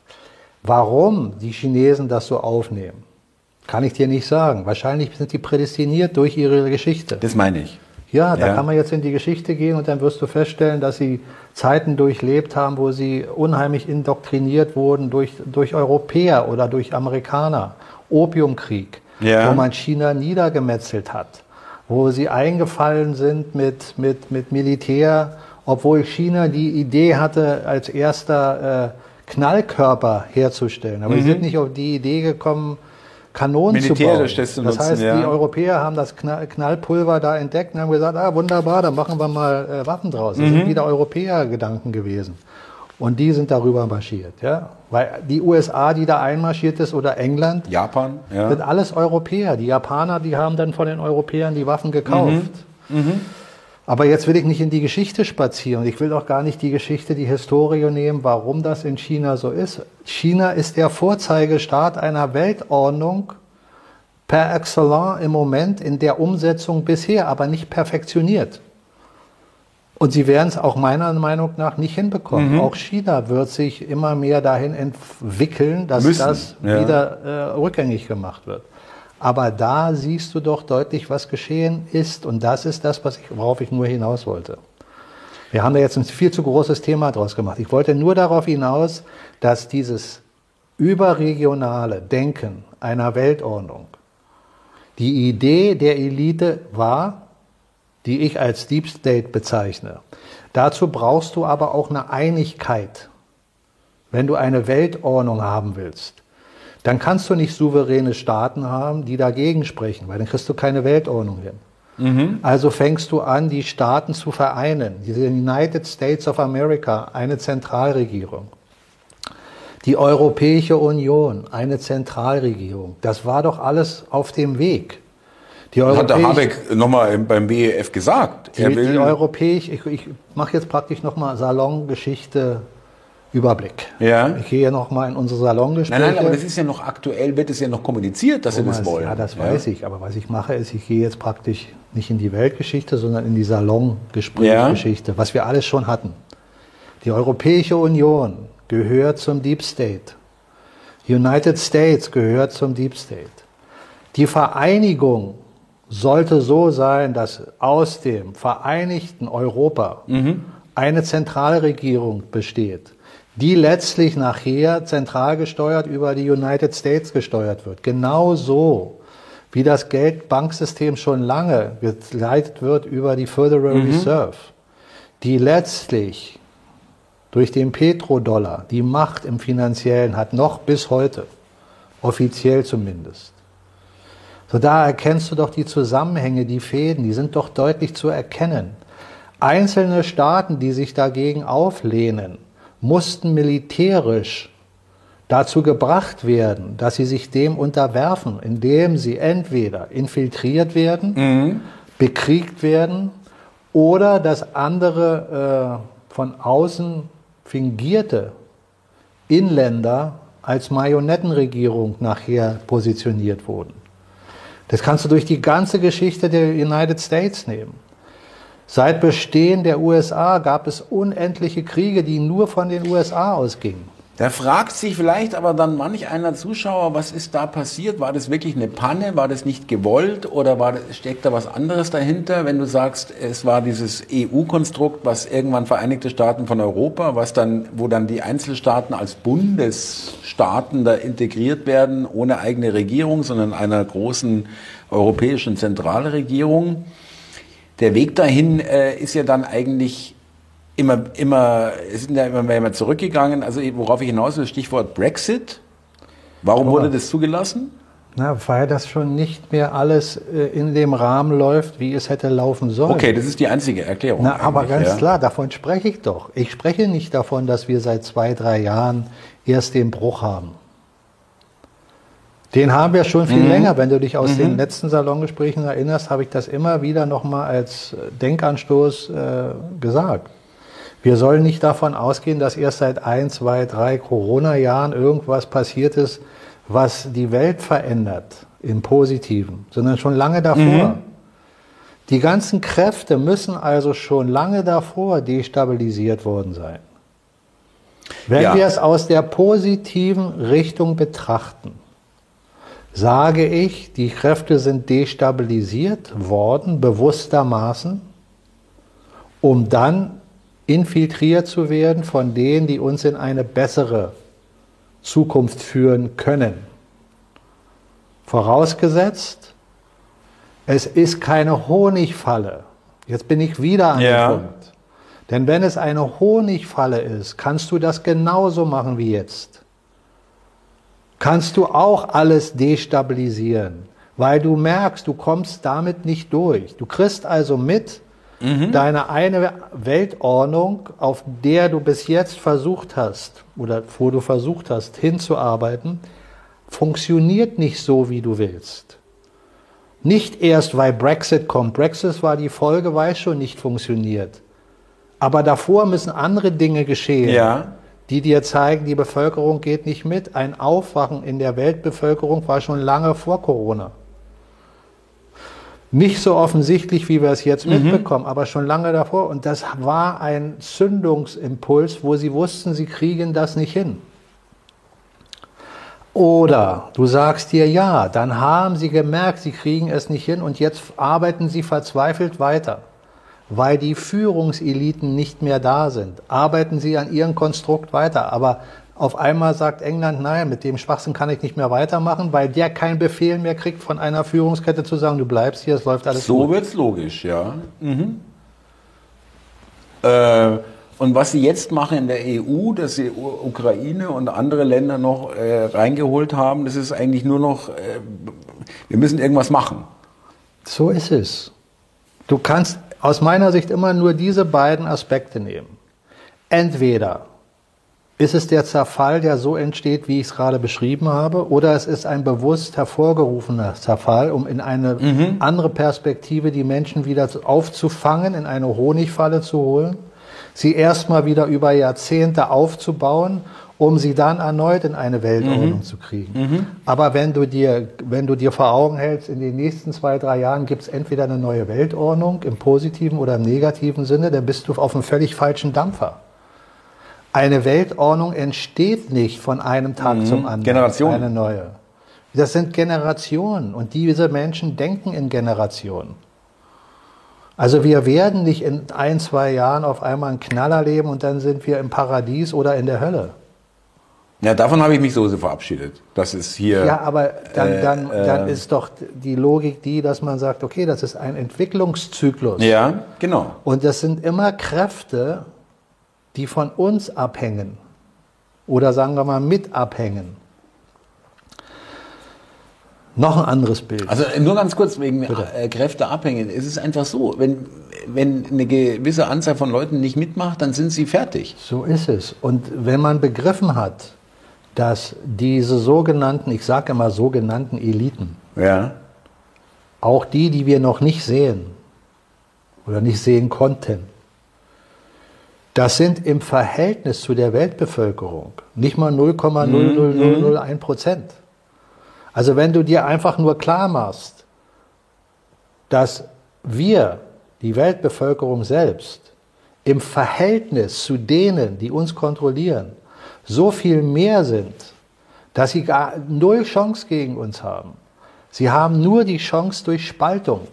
Speaker 2: Warum die Chinesen das so aufnehmen, kann ich dir nicht sagen. Wahrscheinlich sind die prädestiniert durch ihre Geschichte.
Speaker 1: Das meine ich.
Speaker 2: Ja, da ja. kann man jetzt in die Geschichte gehen und dann wirst du feststellen, dass sie Zeiten durchlebt haben, wo sie unheimlich indoktriniert wurden durch, durch Europäer oder durch Amerikaner. Opiumkrieg ja. wo man China niedergemetzelt hat, wo sie eingefallen sind mit, mit, mit Militär, obwohl China die Idee hatte, als erster äh, Knallkörper herzustellen. Aber mhm. sie sind nicht auf die Idee gekommen, Kanonen zu bauen. Das nutzen, heißt, ja. die Europäer haben das Knallpulver da entdeckt und haben gesagt, ah, wunderbar, dann machen wir mal äh, Waffen draus. Das mhm. sind wieder Europäer-Gedanken gewesen. Und die sind darüber marschiert. Ja? Weil die USA, die da einmarschiert ist, oder England,
Speaker 1: Japan,
Speaker 2: ja. sind alles Europäer. Die Japaner, die haben dann von den Europäern die Waffen gekauft. Mhm. Mhm. Aber jetzt will ich nicht in die Geschichte spazieren. Ich will auch gar nicht die Geschichte, die Historie nehmen, warum das in China so ist. China ist der Vorzeigestaat einer Weltordnung per excellence im Moment in der Umsetzung bisher, aber nicht perfektioniert. Und sie werden es auch meiner Meinung nach nicht hinbekommen. Mhm. Auch China wird sich immer mehr dahin entwickeln, dass Müssen, das ja. wieder äh, rückgängig gemacht wird. Aber da siehst du doch deutlich, was geschehen ist. Und das ist das, was ich, worauf ich nur hinaus wollte. Wir haben da jetzt ein viel zu großes Thema draus gemacht. Ich wollte nur darauf hinaus, dass dieses überregionale Denken einer Weltordnung, die Idee der Elite war, die ich als Deep State bezeichne. Dazu brauchst du aber auch eine Einigkeit, wenn du eine Weltordnung haben willst dann kannst du nicht souveräne Staaten haben, die dagegen sprechen, weil dann kriegst du keine Weltordnung hin. Mhm. Also fängst du an, die Staaten zu vereinen. Diese United States of America, eine Zentralregierung. Die Europäische Union, eine Zentralregierung. Das war doch alles auf dem Weg.
Speaker 1: Die das hat der Habeck nochmal beim BEF gesagt.
Speaker 2: Die, die Europäische, ich, ich mache jetzt praktisch nochmal Salongeschichte Überblick. Ja. Ich gehe noch mal in unsere Salongespräche.
Speaker 1: Nein, nein, aber das ist ja noch aktuell, wird es ja noch kommuniziert, dass Thomas, Sie das wollen.
Speaker 2: Ja, das ja. weiß ich. Aber was ich mache, ist, ich gehe jetzt praktisch nicht in die Weltgeschichte, sondern in die Salongesprächsgeschichte, ja. was wir alles schon hatten. Die Europäische Union gehört zum Deep State. United States gehört zum Deep State. Die Vereinigung sollte so sein, dass aus dem vereinigten Europa mhm. eine Zentralregierung besteht die letztlich nachher zentral gesteuert über die United States gesteuert wird. Genauso wie das Geldbanksystem schon lange geleitet wird über die Federal mhm. Reserve, die letztlich durch den Petrodollar die Macht im finanziellen hat, noch bis heute, offiziell zumindest. So da erkennst du doch die Zusammenhänge, die Fäden, die sind doch deutlich zu erkennen. Einzelne Staaten, die sich dagegen auflehnen, mussten militärisch dazu gebracht werden, dass sie sich dem unterwerfen, indem sie entweder infiltriert werden, mhm. bekriegt werden oder dass andere äh, von außen fingierte Inländer als Marionettenregierung nachher positioniert wurden. Das kannst du durch die ganze Geschichte der United States nehmen. Seit Bestehen der USA gab es unendliche Kriege, die nur von den USA ausgingen.
Speaker 1: Da fragt sich vielleicht aber dann manch einer Zuschauer, was ist da passiert? War das wirklich eine Panne? War das nicht gewollt? Oder war steckt da was anderes dahinter? Wenn du sagst, es war dieses EU-Konstrukt, was irgendwann Vereinigte Staaten von Europa, was dann, wo dann die Einzelstaaten als Bundesstaaten da integriert werden, ohne eigene Regierung, sondern einer großen europäischen Zentralregierung der Weg dahin äh, ist ja dann eigentlich immer, immer, sind ja immer mehr zurückgegangen. Also worauf ich hinaus will, Stichwort Brexit. Warum oh. wurde das zugelassen?
Speaker 2: Na, weil das schon nicht mehr alles äh, in dem Rahmen läuft, wie es hätte laufen sollen.
Speaker 1: Okay, das ist die einzige Erklärung.
Speaker 2: Na, aber ganz ja. klar, davon spreche ich doch. Ich spreche nicht davon, dass wir seit zwei, drei Jahren erst den Bruch haben. Den haben wir schon viel mhm. länger. Wenn du dich aus mhm. den letzten Salongesprächen erinnerst, habe ich das immer wieder nochmal als Denkanstoß äh, gesagt. Wir sollen nicht davon ausgehen, dass erst seit ein, zwei, drei Corona-Jahren irgendwas passiert ist, was die Welt verändert im Positiven, sondern schon lange davor. Mhm. Die ganzen Kräfte müssen also schon lange davor destabilisiert worden sein. Wenn ja. wir es aus der positiven Richtung betrachten, sage ich, die Kräfte sind destabilisiert worden, bewusstermaßen, um dann infiltriert zu werden von denen, die uns in eine bessere Zukunft führen können. Vorausgesetzt, es ist keine Honigfalle. Jetzt bin ich wieder an ja. dem Punkt. Denn wenn es eine Honigfalle ist, kannst du das genauso machen wie jetzt kannst du auch alles destabilisieren, weil du merkst, du kommst damit nicht durch. Du kriegst also mit, mhm. deine eine Weltordnung, auf der du bis jetzt versucht hast oder wo du versucht hast hinzuarbeiten, funktioniert nicht so, wie du willst. Nicht erst, weil Brexit kommt. Brexit war die Folge, weil es schon nicht funktioniert. Aber davor müssen andere Dinge geschehen,
Speaker 1: ja.
Speaker 2: die dir zeigen, die Bevölkerung geht nicht mit. Ein Aufwachen in der Weltbevölkerung war schon lange vor Corona. Nicht so offensichtlich, wie wir es jetzt mhm. mitbekommen, aber schon lange davor. Und das war ein Zündungsimpuls, wo sie wussten, sie kriegen das nicht hin. Oder du sagst dir ja, dann haben sie gemerkt, sie kriegen es nicht hin und jetzt arbeiten sie verzweifelt weiter, weil die Führungseliten nicht mehr da sind. Arbeiten sie an ihrem Konstrukt weiter, aber auf einmal sagt England, nein, mit dem Schwachsinn kann ich nicht mehr weitermachen, weil der keinen Befehl mehr kriegt von einer Führungskette zu sagen, du bleibst hier, es läuft alles
Speaker 1: so gut. So wird's logisch, ja. Mhm. Äh, und was sie jetzt machen in der EU, dass sie Ukraine und andere Länder noch äh, reingeholt haben, das ist eigentlich nur noch, äh, wir müssen irgendwas machen.
Speaker 2: So ist es. Du kannst aus meiner Sicht immer nur diese beiden Aspekte nehmen. Entweder ist es der Zerfall, der so entsteht, wie ich es gerade beschrieben habe, oder es ist ein bewusst hervorgerufener Zerfall, um in eine mhm. andere Perspektive die Menschen wieder aufzufangen, in eine Honigfalle zu holen, sie erstmal wieder über Jahrzehnte aufzubauen, um sie dann erneut in eine Weltordnung mhm. zu kriegen. Mhm. Aber wenn du, dir, wenn du dir vor Augen hältst, in den nächsten zwei, drei Jahren gibt es entweder eine neue Weltordnung im positiven oder im negativen Sinne, dann bist du auf einem völlig falschen Dampfer. Eine Weltordnung entsteht nicht von einem Tag mhm. zum anderen.
Speaker 1: Generationen.
Speaker 2: Eine neue. Das sind Generationen und diese Menschen denken in Generationen. Also wir werden nicht in ein, zwei Jahren auf einmal einen Knaller leben und dann sind wir im Paradies oder in der Hölle.
Speaker 1: Ja, davon habe ich mich so verabschiedet. Das ist hier.
Speaker 2: Ja, aber dann, äh, dann, äh, dann ist doch die Logik die, dass man sagt, okay, das ist ein Entwicklungszyklus.
Speaker 1: Ja, genau.
Speaker 2: Und das sind immer Kräfte, die von uns abhängen oder sagen wir mal mit abhängen. Noch ein anderes Bild.
Speaker 1: Also nur ganz kurz wegen äh, Kräfte abhängen. Es ist einfach so, wenn, wenn eine gewisse Anzahl von Leuten nicht mitmacht, dann sind sie fertig.
Speaker 2: So ist es. Und wenn man begriffen hat, dass diese sogenannten, ich sage immer sogenannten Eliten,
Speaker 1: ja.
Speaker 2: auch die, die wir noch nicht sehen oder nicht sehen konnten, das sind im Verhältnis zu der Weltbevölkerung nicht mal 0,00001 Prozent. Also wenn du dir einfach nur klar machst, dass wir, die Weltbevölkerung selbst, im Verhältnis zu denen, die uns kontrollieren, so viel mehr sind, dass sie gar null Chance gegen uns haben. Sie haben nur die Chance durch Spaltung.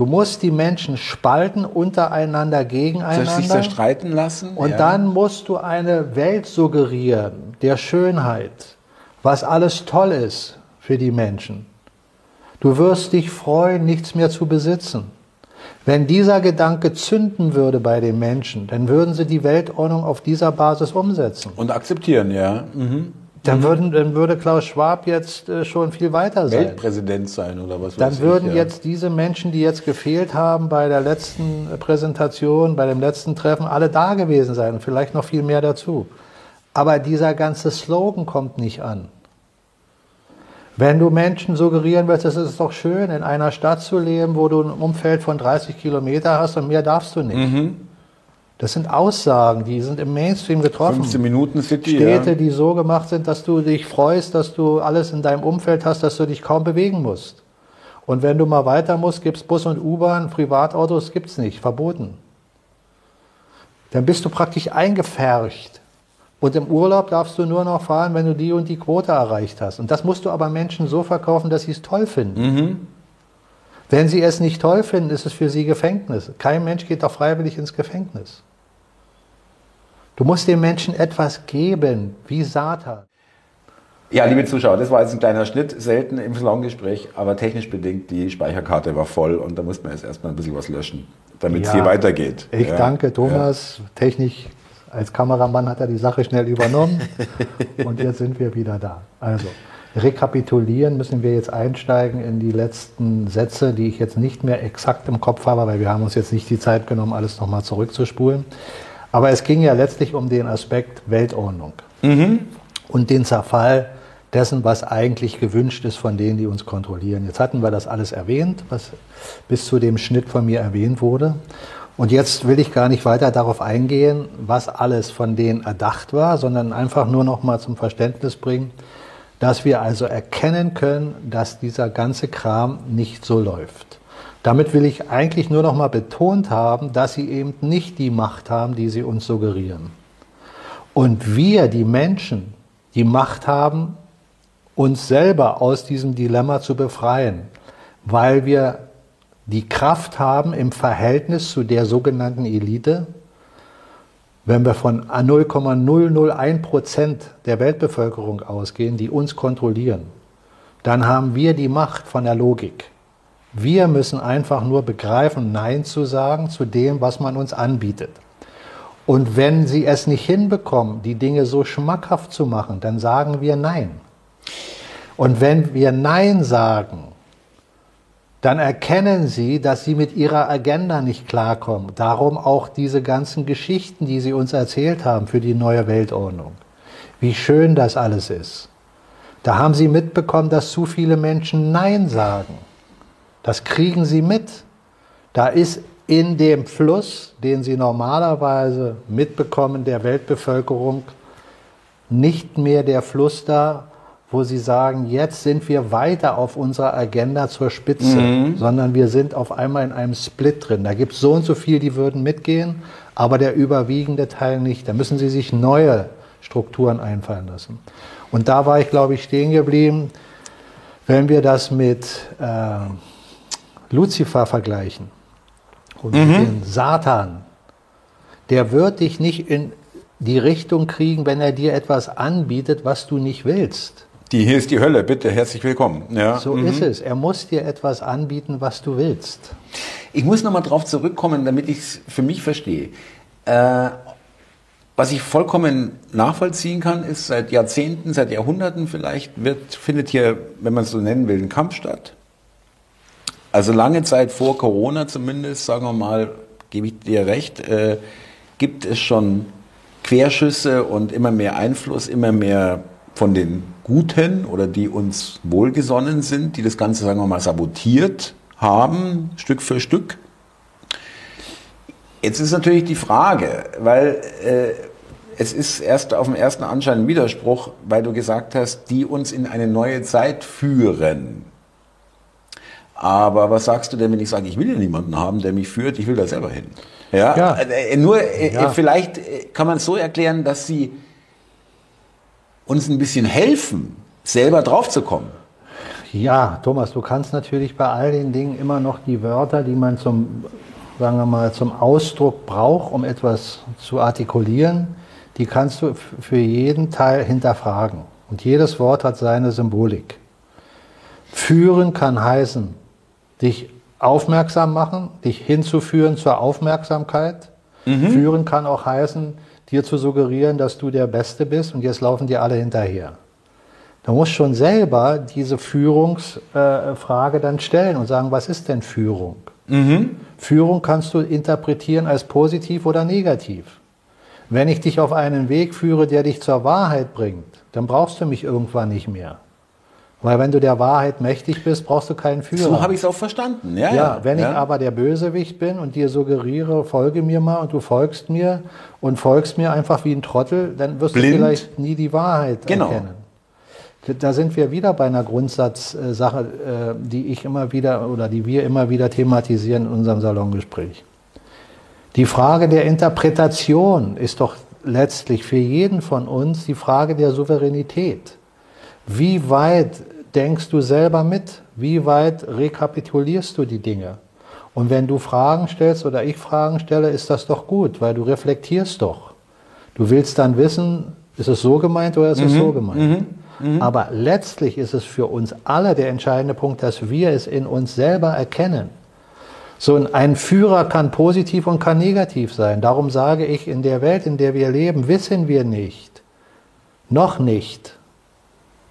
Speaker 2: Du musst die Menschen spalten untereinander gegeneinander.
Speaker 1: Sich zerstreiten lassen.
Speaker 2: Und ja. dann musst du eine Welt suggerieren der Schönheit, was alles toll ist für die Menschen. Du wirst dich freuen, nichts mehr zu besitzen. Wenn dieser Gedanke zünden würde bei den Menschen, dann würden sie die Weltordnung auf dieser Basis umsetzen.
Speaker 1: Und akzeptieren, ja. Mhm.
Speaker 2: Dann, mhm. würden, dann würde Klaus Schwab jetzt äh, schon viel weiter sein.
Speaker 1: Weltpräsident sein oder was
Speaker 2: Dann würden ich, ja. jetzt diese Menschen, die jetzt gefehlt haben bei der letzten äh, Präsentation, bei dem letzten Treffen, alle da gewesen sein und vielleicht noch viel mehr dazu. Aber dieser ganze Slogan kommt nicht an. Wenn du Menschen suggerieren willst, es ist doch schön, in einer Stadt zu leben, wo du ein Umfeld von 30 Kilometer hast und mehr darfst du nicht. Mhm. Das sind Aussagen, die sind im Mainstream getroffen.
Speaker 1: 15 Minuten City.
Speaker 2: Städte, ja. die so gemacht sind, dass du dich freust, dass du alles in deinem Umfeld hast, dass du dich kaum bewegen musst. Und wenn du mal weiter musst, gibt es Bus und U-Bahn, Privatautos gibt es nicht, verboten. Dann bist du praktisch eingefärcht. Und im Urlaub darfst du nur noch fahren, wenn du die und die Quote erreicht hast. Und das musst du aber Menschen so verkaufen, dass sie es toll finden. Mhm. Wenn sie es nicht toll finden, ist es für sie Gefängnis. Kein Mensch geht doch freiwillig ins Gefängnis. Du musst den Menschen etwas geben, wie Satan.
Speaker 1: Ja, liebe Zuschauer, das war jetzt ein kleiner Schnitt, selten im Salongespräch, aber technisch bedingt, die Speicherkarte war voll und da musste man jetzt erstmal ein bisschen was löschen, damit es ja, hier weitergeht.
Speaker 2: Ich ja, danke Thomas, ja. Technik als Kameramann hat er die Sache schnell übernommen und jetzt sind wir wieder da. Also, rekapitulieren müssen wir jetzt einsteigen in die letzten Sätze, die ich jetzt nicht mehr exakt im Kopf habe, weil wir haben uns jetzt nicht die Zeit genommen, alles nochmal zurückzuspulen. Aber es ging ja letztlich um den Aspekt Weltordnung mhm. und den Zerfall dessen, was eigentlich gewünscht ist von denen, die uns kontrollieren. Jetzt hatten wir das alles erwähnt, was bis zu dem Schnitt von mir erwähnt wurde. Und jetzt will ich gar nicht weiter darauf eingehen, was alles von denen erdacht war, sondern einfach nur noch mal zum Verständnis bringen, dass wir also erkennen können, dass dieser ganze Kram nicht so läuft. Damit will ich eigentlich nur noch mal betont haben, dass sie eben nicht die Macht haben, die sie uns suggerieren. Und wir, die Menschen, die Macht haben, uns selber aus diesem Dilemma zu befreien, weil wir die Kraft haben im Verhältnis zu der sogenannten Elite, wenn wir von 0,001 Prozent der Weltbevölkerung ausgehen, die uns kontrollieren, dann haben wir die Macht von der Logik. Wir müssen einfach nur begreifen, Nein zu sagen zu dem, was man uns anbietet. Und wenn sie es nicht hinbekommen, die Dinge so schmackhaft zu machen, dann sagen wir Nein. Und wenn wir Nein sagen, dann erkennen sie, dass sie mit ihrer Agenda nicht klarkommen. Darum auch diese ganzen Geschichten, die sie uns erzählt haben für die neue Weltordnung. Wie schön das alles ist. Da haben sie mitbekommen, dass zu viele Menschen Nein sagen. Das kriegen sie mit. Da ist in dem Fluss, den sie normalerweise mitbekommen, der Weltbevölkerung, nicht mehr der Fluss da, wo sie sagen, jetzt sind wir weiter auf unserer Agenda zur Spitze, mhm. sondern wir sind auf einmal in einem Split drin. Da gibt es so und so viel, die würden mitgehen, aber der überwiegende Teil nicht. Da müssen sie sich neue Strukturen einfallen lassen. Und da war ich, glaube ich, stehen geblieben, wenn wir das mit äh, Luzifer vergleichen und mhm. dem Satan, der wird dich nicht in die Richtung kriegen, wenn er dir etwas anbietet, was du nicht willst.
Speaker 1: Die hier ist die Hölle, bitte, herzlich willkommen.
Speaker 2: Ja. So mhm. ist es. Er muss dir etwas anbieten, was du willst.
Speaker 1: Ich muss nochmal drauf zurückkommen, damit ich es für mich verstehe. Äh, was ich vollkommen nachvollziehen kann, ist seit Jahrzehnten, seit Jahrhunderten vielleicht, wird, findet hier, wenn man es so nennen will, ein Kampf statt. Also lange Zeit vor Corona zumindest, sagen wir mal, gebe ich dir recht, äh, gibt es schon Querschüsse und immer mehr Einfluss, immer mehr von den Guten oder die uns wohlgesonnen sind, die das Ganze, sagen wir mal, sabotiert haben, Stück für Stück. Jetzt ist natürlich die Frage, weil äh, es ist erst auf den ersten Anschein ein Widerspruch, weil du gesagt hast, die uns in eine neue Zeit führen. Aber was sagst du denn, wenn ich sage, ich will ja niemanden haben, der mich führt, ich will da selber hin? Ja, ja. Äh, nur äh, ja. vielleicht äh, kann man es so erklären, dass sie uns ein bisschen helfen, selber draufzukommen.
Speaker 2: Ja, Thomas, du kannst natürlich bei all den Dingen immer noch die Wörter, die man zum, sagen wir mal, zum Ausdruck braucht, um etwas zu artikulieren, die kannst du für jeden Teil hinterfragen. Und jedes Wort hat seine Symbolik. Führen kann heißen, dich aufmerksam machen, dich hinzuführen zur Aufmerksamkeit. Mhm. Führen kann auch heißen, dir zu suggerieren, dass du der Beste bist und jetzt laufen dir alle hinterher. Du musst schon selber diese Führungsfrage äh, dann stellen und sagen, was ist denn Führung? Mhm. Führung kannst du interpretieren als positiv oder negativ. Wenn ich dich auf einen Weg führe, der dich zur Wahrheit bringt, dann brauchst du mich irgendwann nicht mehr. Weil wenn du der Wahrheit mächtig bist, brauchst du keinen Führer.
Speaker 1: So habe ich es auch verstanden. Ja,
Speaker 2: ja, wenn ja. ich aber der Bösewicht bin und dir suggeriere, folge mir mal und du folgst mir und folgst mir einfach wie ein Trottel, dann wirst Blind. du vielleicht nie die Wahrheit genau. erkennen. Da sind wir wieder bei einer Grundsatzsache, äh, die ich immer wieder oder die wir immer wieder thematisieren in unserem Salongespräch. Die Frage der Interpretation ist doch letztlich für jeden von uns die Frage der Souveränität. Wie weit denkst du selber mit? Wie weit rekapitulierst du die Dinge? Und wenn du Fragen stellst oder ich Fragen stelle, ist das doch gut, weil du reflektierst doch. Du willst dann wissen, ist es so gemeint oder ist mhm. es so gemeint? Mhm. Mhm. Aber letztlich ist es für uns alle der entscheidende Punkt, dass wir es in uns selber erkennen. So ein Führer kann positiv und kann negativ sein. Darum sage ich, in der Welt, in der wir leben, wissen wir nicht. Noch nicht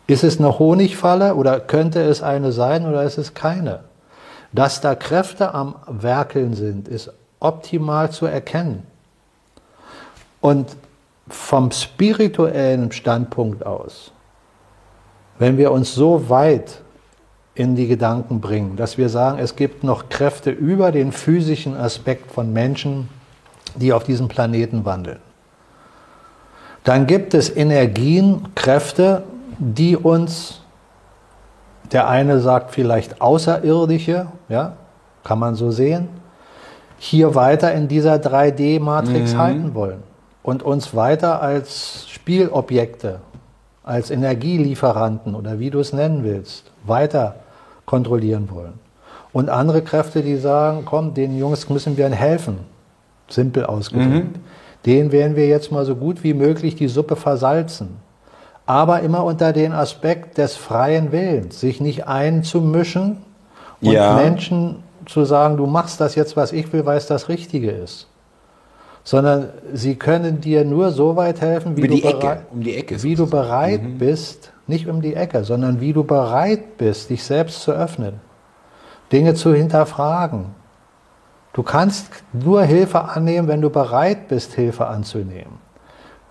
Speaker 2: ist es eine Honigfalle oder könnte es eine sein oder ist es keine? Dass da Kräfte am Werkeln sind, ist optimal zu erkennen. Und vom spirituellen Standpunkt aus wenn wir uns so weit in die Gedanken bringen, dass wir sagen, es gibt noch Kräfte über den physischen Aspekt von Menschen, die auf diesem Planeten wandeln. Dann gibt es Energien, Kräfte, die uns, der eine sagt vielleicht außerirdische, ja, kann man so sehen, hier weiter in dieser 3D-Matrix mhm. halten wollen und uns weiter als Spielobjekte, als Energielieferanten oder wie du es nennen willst, weiter kontrollieren wollen. Und andere Kräfte, die sagen, komm, den Jungs müssen wir helfen, simpel ausgedrückt. Mhm. Denen werden wir jetzt mal so gut wie möglich die Suppe versalzen. Aber immer unter den Aspekt des freien Willens, sich nicht einzumischen und ja. Menschen zu sagen, du machst das jetzt, was ich will, weil es das Richtige ist. Sondern sie können dir nur so weit helfen, wie, du, bereit, um wie du bereit mhm. bist, nicht um die Ecke, sondern wie du bereit bist, dich selbst zu öffnen, Dinge zu hinterfragen. Du kannst nur Hilfe annehmen, wenn du bereit bist, Hilfe anzunehmen.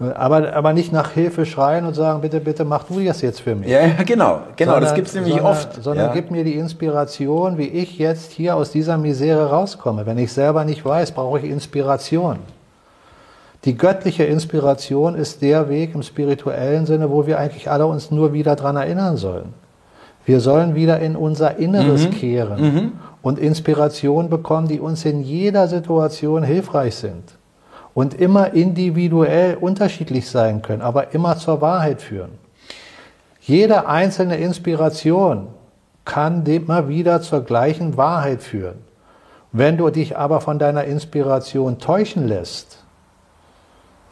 Speaker 2: Aber, aber nicht nach Hilfe schreien und sagen, bitte, bitte mach du das jetzt für mich.
Speaker 1: Ja, genau, genau, sondern, das gibt es nämlich
Speaker 2: sondern,
Speaker 1: oft.
Speaker 2: Sondern
Speaker 1: ja.
Speaker 2: gib mir die Inspiration, wie ich jetzt hier aus dieser Misere rauskomme. Wenn ich selber nicht weiß, brauche ich Inspiration. Die göttliche Inspiration ist der Weg im spirituellen Sinne, wo wir eigentlich alle uns nur wieder daran erinnern sollen. Wir sollen wieder in unser Inneres mhm. kehren mhm. und Inspiration bekommen, die uns in jeder Situation hilfreich sind und immer individuell unterschiedlich sein können, aber immer zur Wahrheit führen. Jede einzelne Inspiration kann immer wieder zur gleichen Wahrheit führen. Wenn du dich aber von deiner Inspiration täuschen lässt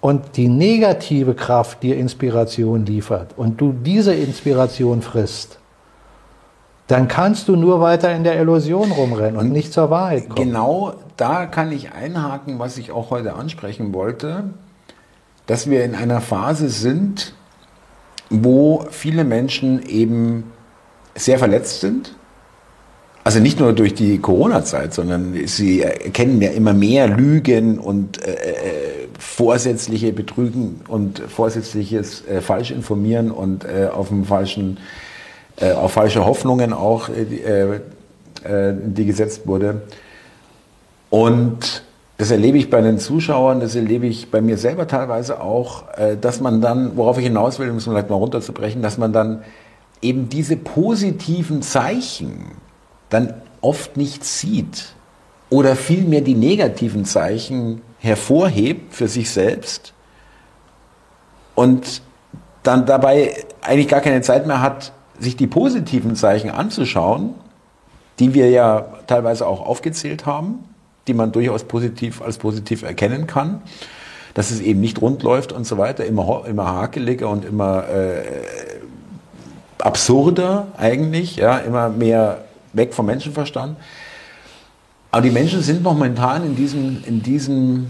Speaker 2: und die negative Kraft dir Inspiration liefert und du diese Inspiration frisst, dann kannst du nur weiter in der Illusion rumrennen und, nicht zur Wahrheit kommen.
Speaker 1: Genau da kann ich einhaken, was ich auch heute ansprechen wollte, dass wir in einer Phase sind, wo viele Menschen eben sehr verletzt sind. Also nicht nur durch die Corona-Zeit, sondern sie erkennen ja immer mehr Lügen und äh, äh vorsätzliche Betrügen und vorsätzliches äh, Falschinformieren und äh, auf dem falschen äh, auf falsche Hoffnungen auch, äh, äh, die gesetzt wurde. Und das erlebe ich bei den Zuschauern, das erlebe ich bei mir selber teilweise auch, äh, dass man dann, worauf ich hinaus will, um es vielleicht mal runterzubrechen, dass man dann eben diese positiven Zeichen dann oft nicht sieht oder vielmehr die negativen Zeichen hervorhebt für sich selbst und dann dabei eigentlich gar keine Zeit mehr hat, sich die positiven Zeichen anzuschauen, die wir ja teilweise auch aufgezählt haben, die man durchaus positiv als positiv erkennen kann, dass es eben nicht rund läuft und so weiter, immer, immer hakeliger und immer äh, absurder eigentlich, ja, immer mehr weg vom Menschenverstand. Aber die Menschen sind momentan in diesem, in diesem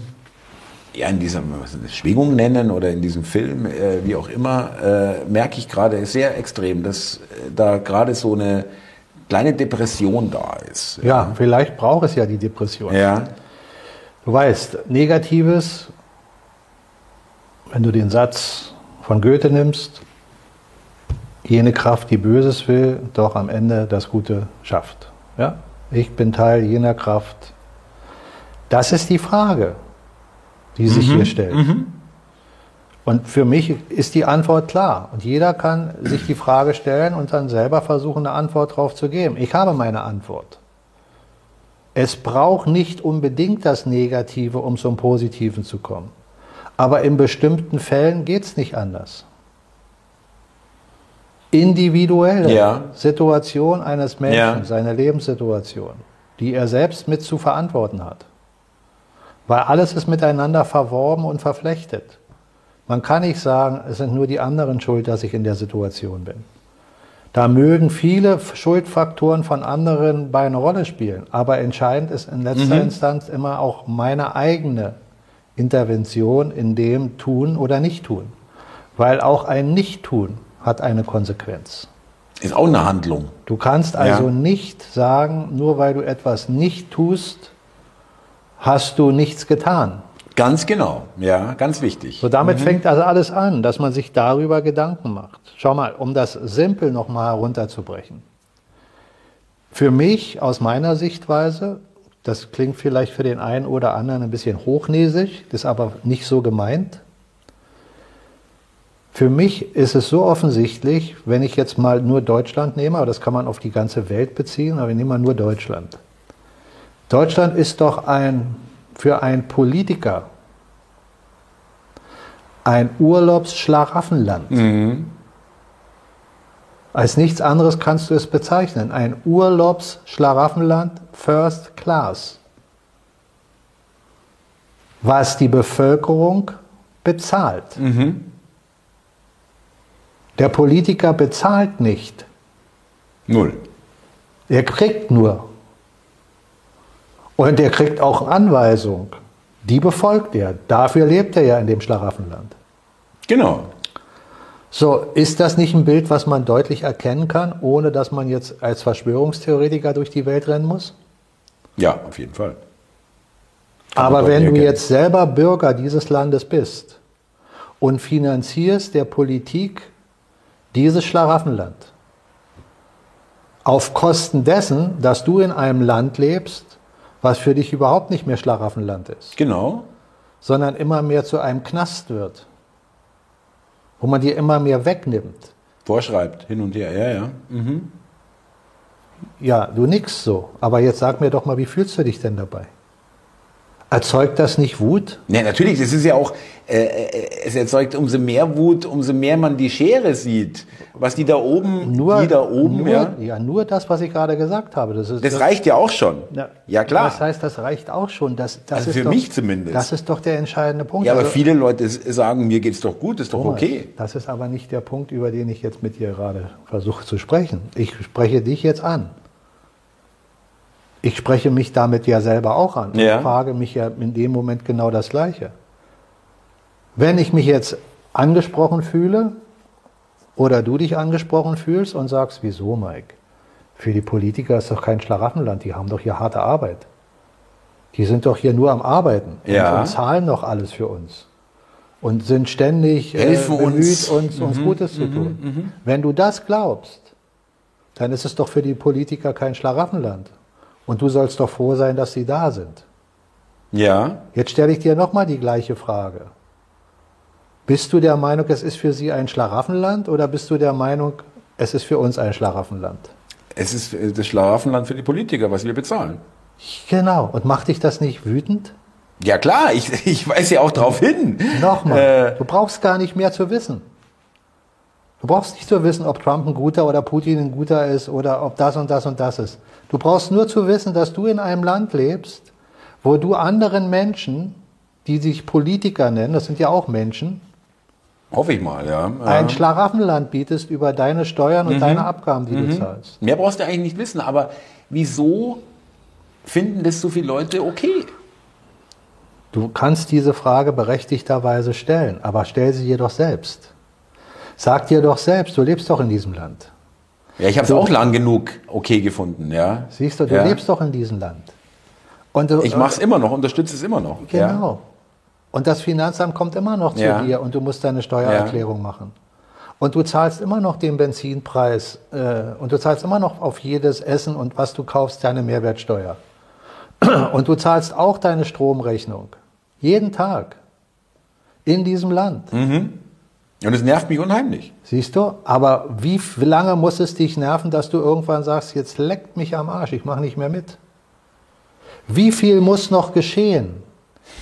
Speaker 1: ja, in dieser Schwingung nennen oder in diesem Film, äh, wie auch immer, äh, merke ich gerade sehr extrem, dass äh, da gerade so eine kleine Depression da ist.
Speaker 2: Ja, ja, vielleicht braucht es ja die Depression.
Speaker 1: Ja.
Speaker 2: Du weißt, Negatives, wenn du den Satz von Goethe nimmst, jene Kraft, die Böses will, doch am Ende das Gute schafft. Ja? Ich bin Teil jener Kraft. Das ist die Frage die sich mhm. hier stellt. Mhm. Und für mich ist die Antwort klar. Und jeder kann sich die Frage stellen und dann selber versuchen, eine Antwort darauf zu geben. Ich habe meine Antwort. Es braucht nicht unbedingt das Negative, um zum Positiven zu kommen. Aber in bestimmten Fällen geht es nicht anders. Individuelle ja. Situation eines Menschen, ja. seine Lebenssituation, die er selbst mit zu verantworten hat. Weil alles ist miteinander verworben und verflechtet. Man kann nicht sagen, es sind nur die anderen schuld, dass ich in der Situation bin. Da mögen viele Schuldfaktoren von anderen bei einer Rolle spielen, aber entscheidend ist in letzter mhm. Instanz immer auch meine eigene Intervention in dem Tun oder Nicht-Tun. Weil auch ein Nicht-Tun hat eine Konsequenz.
Speaker 1: Ist auch eine Handlung.
Speaker 2: Du kannst also ja. nicht sagen, nur weil du etwas nicht tust, hast du nichts getan.
Speaker 1: Ganz genau, ja, ganz wichtig.
Speaker 2: So damit mhm. fängt also alles an, dass man sich darüber Gedanken macht. Schau mal, um das simpel nochmal herunterzubrechen. Für mich, aus meiner Sichtweise, das klingt vielleicht für den einen oder anderen ein bisschen hochnäsig, ist aber nicht so gemeint. Für mich ist es so offensichtlich, wenn ich jetzt mal nur Deutschland nehme, aber das kann man auf die ganze Welt beziehen, aber wir nehmen mal nur Deutschland. Deutschland ist doch ein, für einen Politiker ein Urlaubsschlaraffenland. Mhm. Als nichts anderes kannst du es bezeichnen. Ein Urlaubsschlaraffenland First Class. Was die Bevölkerung bezahlt. Mhm. Der Politiker bezahlt nicht.
Speaker 1: Null.
Speaker 2: Er kriegt nur. Und er kriegt auch Anweisung. Die befolgt er. Dafür lebt er ja in dem Schlaraffenland.
Speaker 1: Genau.
Speaker 2: So, ist das nicht ein Bild, was man deutlich erkennen kann, ohne dass man jetzt als Verschwörungstheoretiker durch die Welt rennen muss?
Speaker 1: Ja, auf jeden Fall.
Speaker 2: Kann Aber wenn du jetzt selber Bürger dieses Landes bist und finanzierst der Politik dieses Schlaraffenland. Auf Kosten dessen, dass du in einem Land lebst, was für dich überhaupt nicht mehr Schlaraffenland ist.
Speaker 1: Genau.
Speaker 2: Sondern immer mehr zu einem Knast wird. Wo man dir immer mehr wegnimmt.
Speaker 1: Vorschreibt, hin und her, ja, ja. Mhm.
Speaker 2: Ja, du nix so. Aber jetzt sag mir doch mal, wie fühlst du dich denn dabei? Erzeugt das nicht Wut?
Speaker 1: Ja, natürlich. Das ist ja auch, äh, äh, es erzeugt umso mehr Wut, umso mehr man die Schere sieht. Was die da oben,
Speaker 2: nur,
Speaker 1: die da oben,
Speaker 2: nur, ja. Ja, nur das, was ich gerade gesagt habe.
Speaker 1: Das, ist, das, das reicht ja auch schon. Ja, ja, klar.
Speaker 2: Das heißt, das reicht auch schon. Das, das
Speaker 1: also für
Speaker 2: doch,
Speaker 1: mich zumindest.
Speaker 2: Das ist doch der entscheidende Punkt.
Speaker 1: Ja, aber also, viele Leute sagen, mir geht's doch gut, ist doch Thomas, okay.
Speaker 2: Das ist aber nicht der Punkt, über den ich jetzt mit dir gerade versuche zu sprechen. Ich spreche dich jetzt an ich spreche mich damit ja selber auch an ja. frage mich ja in dem Moment genau das Gleiche. Wenn ich mich jetzt angesprochen fühle oder du dich angesprochen fühlst und sagst, wieso, Mike? Für die Politiker ist doch kein Schlaraffenland, die haben doch hier harte Arbeit. Die sind doch hier nur am Arbeiten
Speaker 1: ja.
Speaker 2: und, zahlen doch alles für uns und sind ständig
Speaker 1: äh, Helfen bemüht,
Speaker 2: uns, uns, uns mhm, Gutes zu mhm, tun. Mhm. Wenn du das glaubst, dann ist es doch für die Politiker kein Schlaraffenland. Und du sollst doch froh sein, dass sie da sind.
Speaker 1: Ja.
Speaker 2: Jetzt stelle ich dir nochmal die gleiche Frage. Bist du der Meinung, es ist für sie ein Schlaraffenland oder bist du der Meinung, es ist für uns ein Schlaraffenland?
Speaker 1: Es ist das Schlaraffenland für die Politiker, was wir bezahlen.
Speaker 2: Genau. Und macht dich das nicht wütend?
Speaker 1: Ja klar, ich, ich weiß ja auch darauf hin.
Speaker 2: Nochmal, äh, du brauchst gar nicht mehr zu wissen. Du brauchst nicht zu wissen, ob Trump ein guter oder Putin ein guter ist oder ob das und das und das ist. Du brauchst nur zu wissen, dass du in einem Land lebst, wo du anderen Menschen, die sich Politiker nennen, das sind ja auch Menschen,
Speaker 1: Hoffe ich mal, ja.
Speaker 2: Ein Schlaraffenland bietest über deine Steuern und mhm. deine Abgaben, die mhm. du zahlst.
Speaker 1: Mehr brauchst du eigentlich nicht wissen, aber wieso finden das so viele Leute okay?
Speaker 2: Du kannst diese Frage berechtigterweise stellen, aber stell sie jedoch selbst. Sag dir doch selbst, du lebst doch in diesem Land.
Speaker 1: Ja, ich habe es auch lang genug okay gefunden, ja.
Speaker 2: Siehst du, du
Speaker 1: ja.
Speaker 2: lebst doch in diesem Land.
Speaker 1: Und ich mache es immer noch, unterstütze es immer noch.
Speaker 2: Genau. Ja. Und das Finanzamt kommt immer noch zu ja. dir und du musst deine Steuererklärung machen. Und du zahlst immer noch den Benzinpreis äh, und du zahlst immer noch auf jedes Essen und was du kaufst deine Mehrwertsteuer. Und du zahlst auch deine Stromrechnung. Jeden Tag. In diesem Land.
Speaker 1: Mhm. Und es nervt mich unheimlich.
Speaker 2: Siehst du? Aber wie lange muss es dich nerven, dass du irgendwann sagst, jetzt leckt mich am Arsch, ich mache nicht mehr mit? Wie viel muss noch geschehen?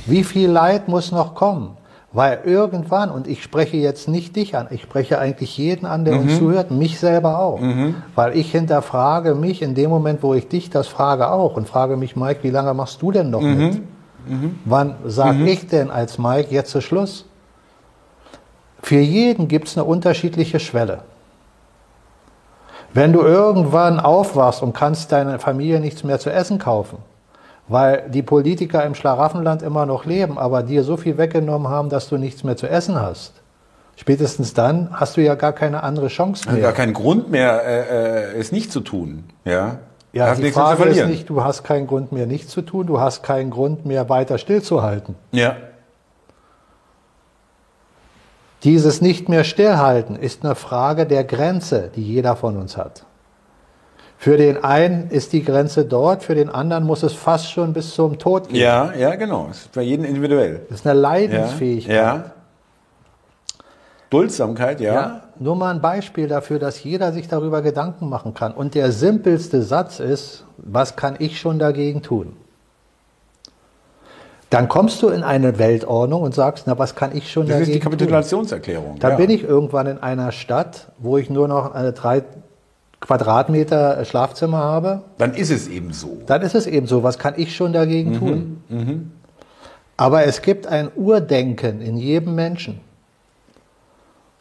Speaker 2: Wie viel Leid muss noch kommen? Weil irgendwann, und ich spreche jetzt nicht dich an, ich spreche eigentlich jeden an, der mhm. uns zuhört, mich selber auch. Mhm. Weil ich hinterfrage mich in dem Moment, wo ich dich das frage auch und frage mich, Mike, wie lange machst du denn noch mhm. mit? Mhm. Wann sage mhm. ich denn als Mike jetzt zu Schluss? Für jeden gibt es eine unterschiedliche Schwelle. Wenn du irgendwann aufwachst und kannst deiner Familie nichts mehr zu essen kaufen, weil die Politiker im Schlaraffenland immer noch leben, aber dir so viel weggenommen haben, dass du nichts mehr zu essen hast, spätestens dann hast du ja gar keine andere Chance mehr.
Speaker 1: Gar keinen Grund mehr, äh, äh, es nicht zu tun. Ja,
Speaker 2: ja die Frage ist nicht, du hast keinen Grund mehr, nichts zu tun, du hast keinen Grund mehr, weiter stillzuhalten.
Speaker 1: Ja.
Speaker 2: Dieses nicht mehr stillhalten ist eine Frage der Grenze, die jeder von uns hat. Für den einen ist die Grenze dort, für den anderen muss es fast schon bis zum Tod
Speaker 1: gehen. Ja, ja, genau. Das ist bei jedem individuell.
Speaker 2: Das ist eine Leidensfähigkeit.
Speaker 1: Ja. ja. Duldsamkeit, ja. ja.
Speaker 2: Nur mal ein Beispiel dafür, dass jeder sich darüber Gedanken machen kann. Und der simpelste Satz ist, was kann ich schon dagegen tun? Dann kommst du in eine Weltordnung und sagst, na, was kann ich schon
Speaker 1: das
Speaker 2: dagegen
Speaker 1: tun? Das ist die Kapitulationserklärung.
Speaker 2: Dann ja. bin ich irgendwann in einer Stadt, wo ich nur noch eine drei Quadratmeter Schlafzimmer habe.
Speaker 1: Dann ist es eben so.
Speaker 2: Dann ist es eben so. Was kann ich schon dagegen mhm. tun? Mhm. Aber es gibt ein Urdenken in jedem Menschen.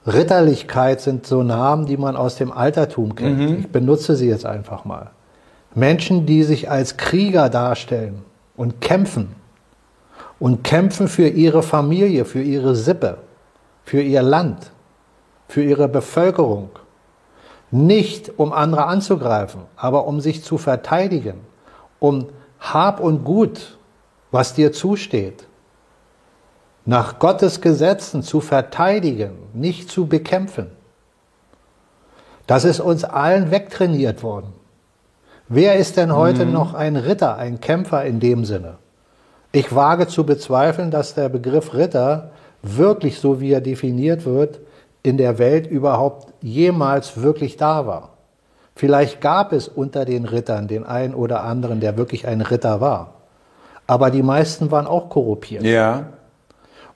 Speaker 2: Ritterlichkeit sind so Namen, die man aus dem Altertum kennt. Mhm. Ich benutze sie jetzt einfach mal. Menschen, die sich als Krieger darstellen und kämpfen und kämpfen für ihre Familie, für ihre Sippe, für ihr Land, für ihre Bevölkerung. Nicht um andere anzugreifen, aber um sich zu verteidigen, um Hab und Gut, was dir zusteht, nach Gottes Gesetzen zu verteidigen, nicht zu bekämpfen. Das ist uns allen wegtrainiert worden. Wer ist denn heute mhm. noch ein Ritter, ein Kämpfer in dem Sinne? Ich wage zu bezweifeln, dass der Begriff Ritter wirklich so wie er definiert wird, in der Welt überhaupt jemals wirklich da war. Vielleicht gab es unter den Rittern den einen oder anderen, der wirklich ein Ritter war. Aber die meisten waren auch korruptiert.
Speaker 1: Ja.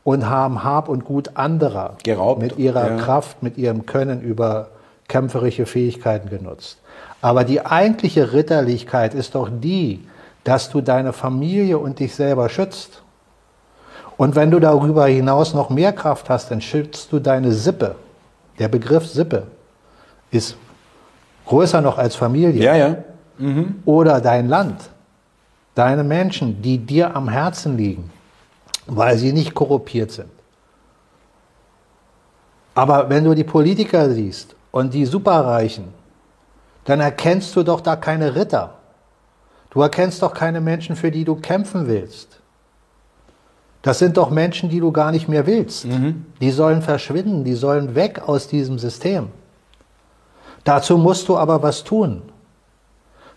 Speaker 2: Und haben Hab und Gut anderer
Speaker 1: Geraubt.
Speaker 2: mit ihrer ja. Kraft, mit ihrem Können über kämpferische Fähigkeiten genutzt. Aber die eigentliche Ritterlichkeit ist doch die, dass du deine Familie und dich selber schützt. Und wenn du darüber hinaus noch mehr Kraft hast, dann schützt du deine Sippe. Der Begriff Sippe ist größer noch als Familie.
Speaker 1: Ja, ja.
Speaker 2: Mhm. Oder dein Land, deine Menschen, die dir am Herzen liegen, weil sie nicht korruptiert sind. Aber wenn du die Politiker siehst und die Superreichen, dann erkennst du doch da keine Ritter. Du erkennst doch keine Menschen, für die du kämpfen willst. Das sind doch Menschen, die du gar nicht mehr willst. Mhm. Die sollen verschwinden, die sollen weg aus diesem System. Dazu musst du aber was tun.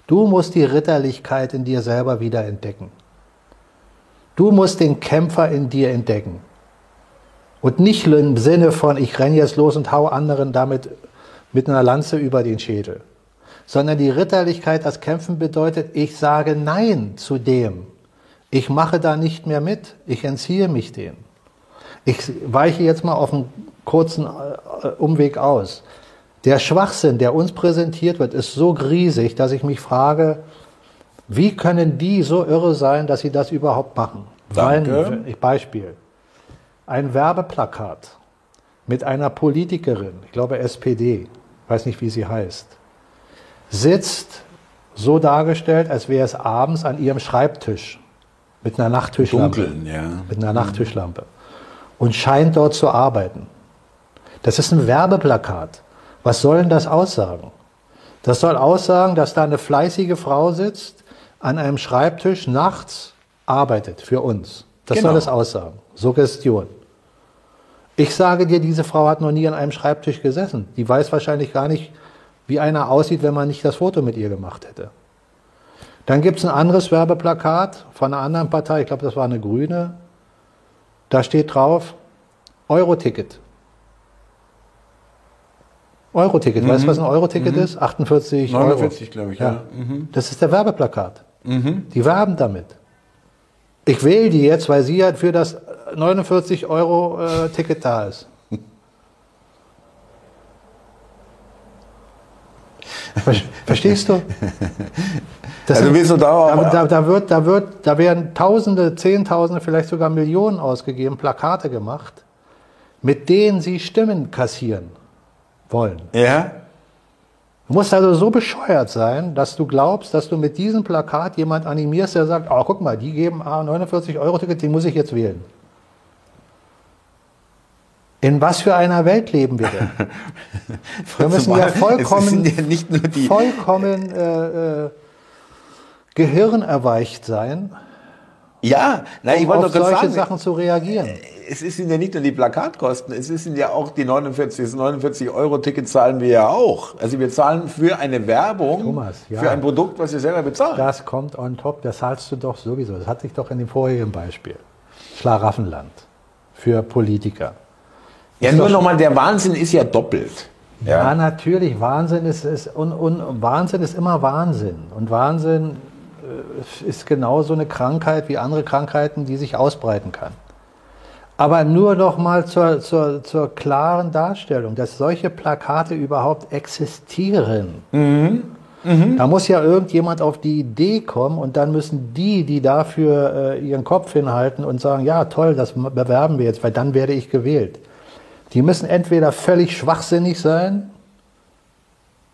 Speaker 2: Du musst die Ritterlichkeit in dir selber wieder entdecken. Du musst den Kämpfer in dir entdecken. Und nicht im Sinne von, ich renne jetzt los und hau anderen damit mit einer Lanze über den Schädel sondern die Ritterlichkeit, das Kämpfen bedeutet, ich sage Nein zu dem. Ich mache da nicht mehr mit, ich entziehe mich dem. Ich weiche jetzt mal auf einen kurzen äh, Umweg aus. Der Schwachsinn, der uns präsentiert wird, ist so riesig, dass ich mich frage, wie können die so irre sein, dass sie das überhaupt machen?
Speaker 1: Danke.
Speaker 2: Ein Beispiel. Ein Werbeplakat mit einer Politikerin, ich glaube SPD, weiß nicht, wie sie heißt sitzt so dargestellt, als wäre es abends an ihrem Schreibtisch mit einer Nachttischlampe.
Speaker 1: Dunkeln, ja.
Speaker 2: Mit einer Nachttischlampe. Und scheint dort zu arbeiten. Das ist ein Werbeplakat. Was soll denn das aussagen? Das soll aussagen, dass da eine fleißige Frau sitzt, an einem Schreibtisch nachts arbeitet für uns. Das genau. soll es aussagen. Suggestion. Ich sage dir, diese Frau hat noch nie an einem Schreibtisch gesessen. Die weiß wahrscheinlich gar nicht, wie einer aussieht, wenn man nicht das Foto mit ihr gemacht hätte. Dann gibt es ein anderes Werbeplakat von einer anderen Partei, ich glaube, das war eine Grüne. Da steht drauf, Euro-Ticket. Euro-Ticket, mhm. weißt du, was ein Euro-Ticket mhm. ist? 48
Speaker 1: 49, Euro. glaube ich, ja. ja.
Speaker 2: Mhm. Das ist der Werbeplakat. Mhm. Die werben damit. Ich wähle die jetzt, weil sie halt für das 49 Euro äh, Ticket da ist. Verstehst du?
Speaker 1: Das also willst du da,
Speaker 2: da, da, da, wird, da, wird, da werden Tausende, Zehntausende, vielleicht sogar Millionen ausgegeben, Plakate gemacht, mit denen sie Stimmen kassieren wollen.
Speaker 1: Ja.
Speaker 2: Du musst also so bescheuert sein, dass du glaubst, dass du mit diesem Plakat jemand animierst, der sagt, oh, guck mal, die geben 49 Euro Ticket, die muss ich jetzt wählen. In was für einer Welt leben wir denn? wir müssen ja vollkommen, ja vollkommen äh, äh, gehirnerweicht sein,
Speaker 1: Ja,
Speaker 2: nein, um ich wollte auf solche sagen, Sachen zu reagieren.
Speaker 1: Es ist ja nicht nur die Plakatkosten, es sind ja auch die 49, 49 Euro Ticket zahlen wir ja auch. Also wir zahlen für eine Werbung, Thomas, ja. für ein Produkt, was wir selber bezahlen.
Speaker 2: Das kommt on top, das zahlst du doch sowieso. Das hatte ich doch in dem vorherigen Beispiel. Schlaraffenland für Politiker.
Speaker 1: Ja, nur nochmal, der Wahnsinn ist ja doppelt.
Speaker 2: Ja, ja natürlich. Wahnsinn ist, ist, und, und Wahnsinn ist immer Wahnsinn. Und Wahnsinn äh, ist genauso eine Krankheit wie andere Krankheiten, die sich ausbreiten kann. Aber nur noch mal zur, zur, zur klaren Darstellung, dass solche Plakate überhaupt existieren. Mhm. Mhm. Da muss ja irgendjemand auf die Idee kommen und dann müssen die, die dafür äh, ihren Kopf hinhalten und sagen, ja toll, das bewerben wir jetzt, weil dann werde ich gewählt. Die müssen entweder völlig schwachsinnig sein,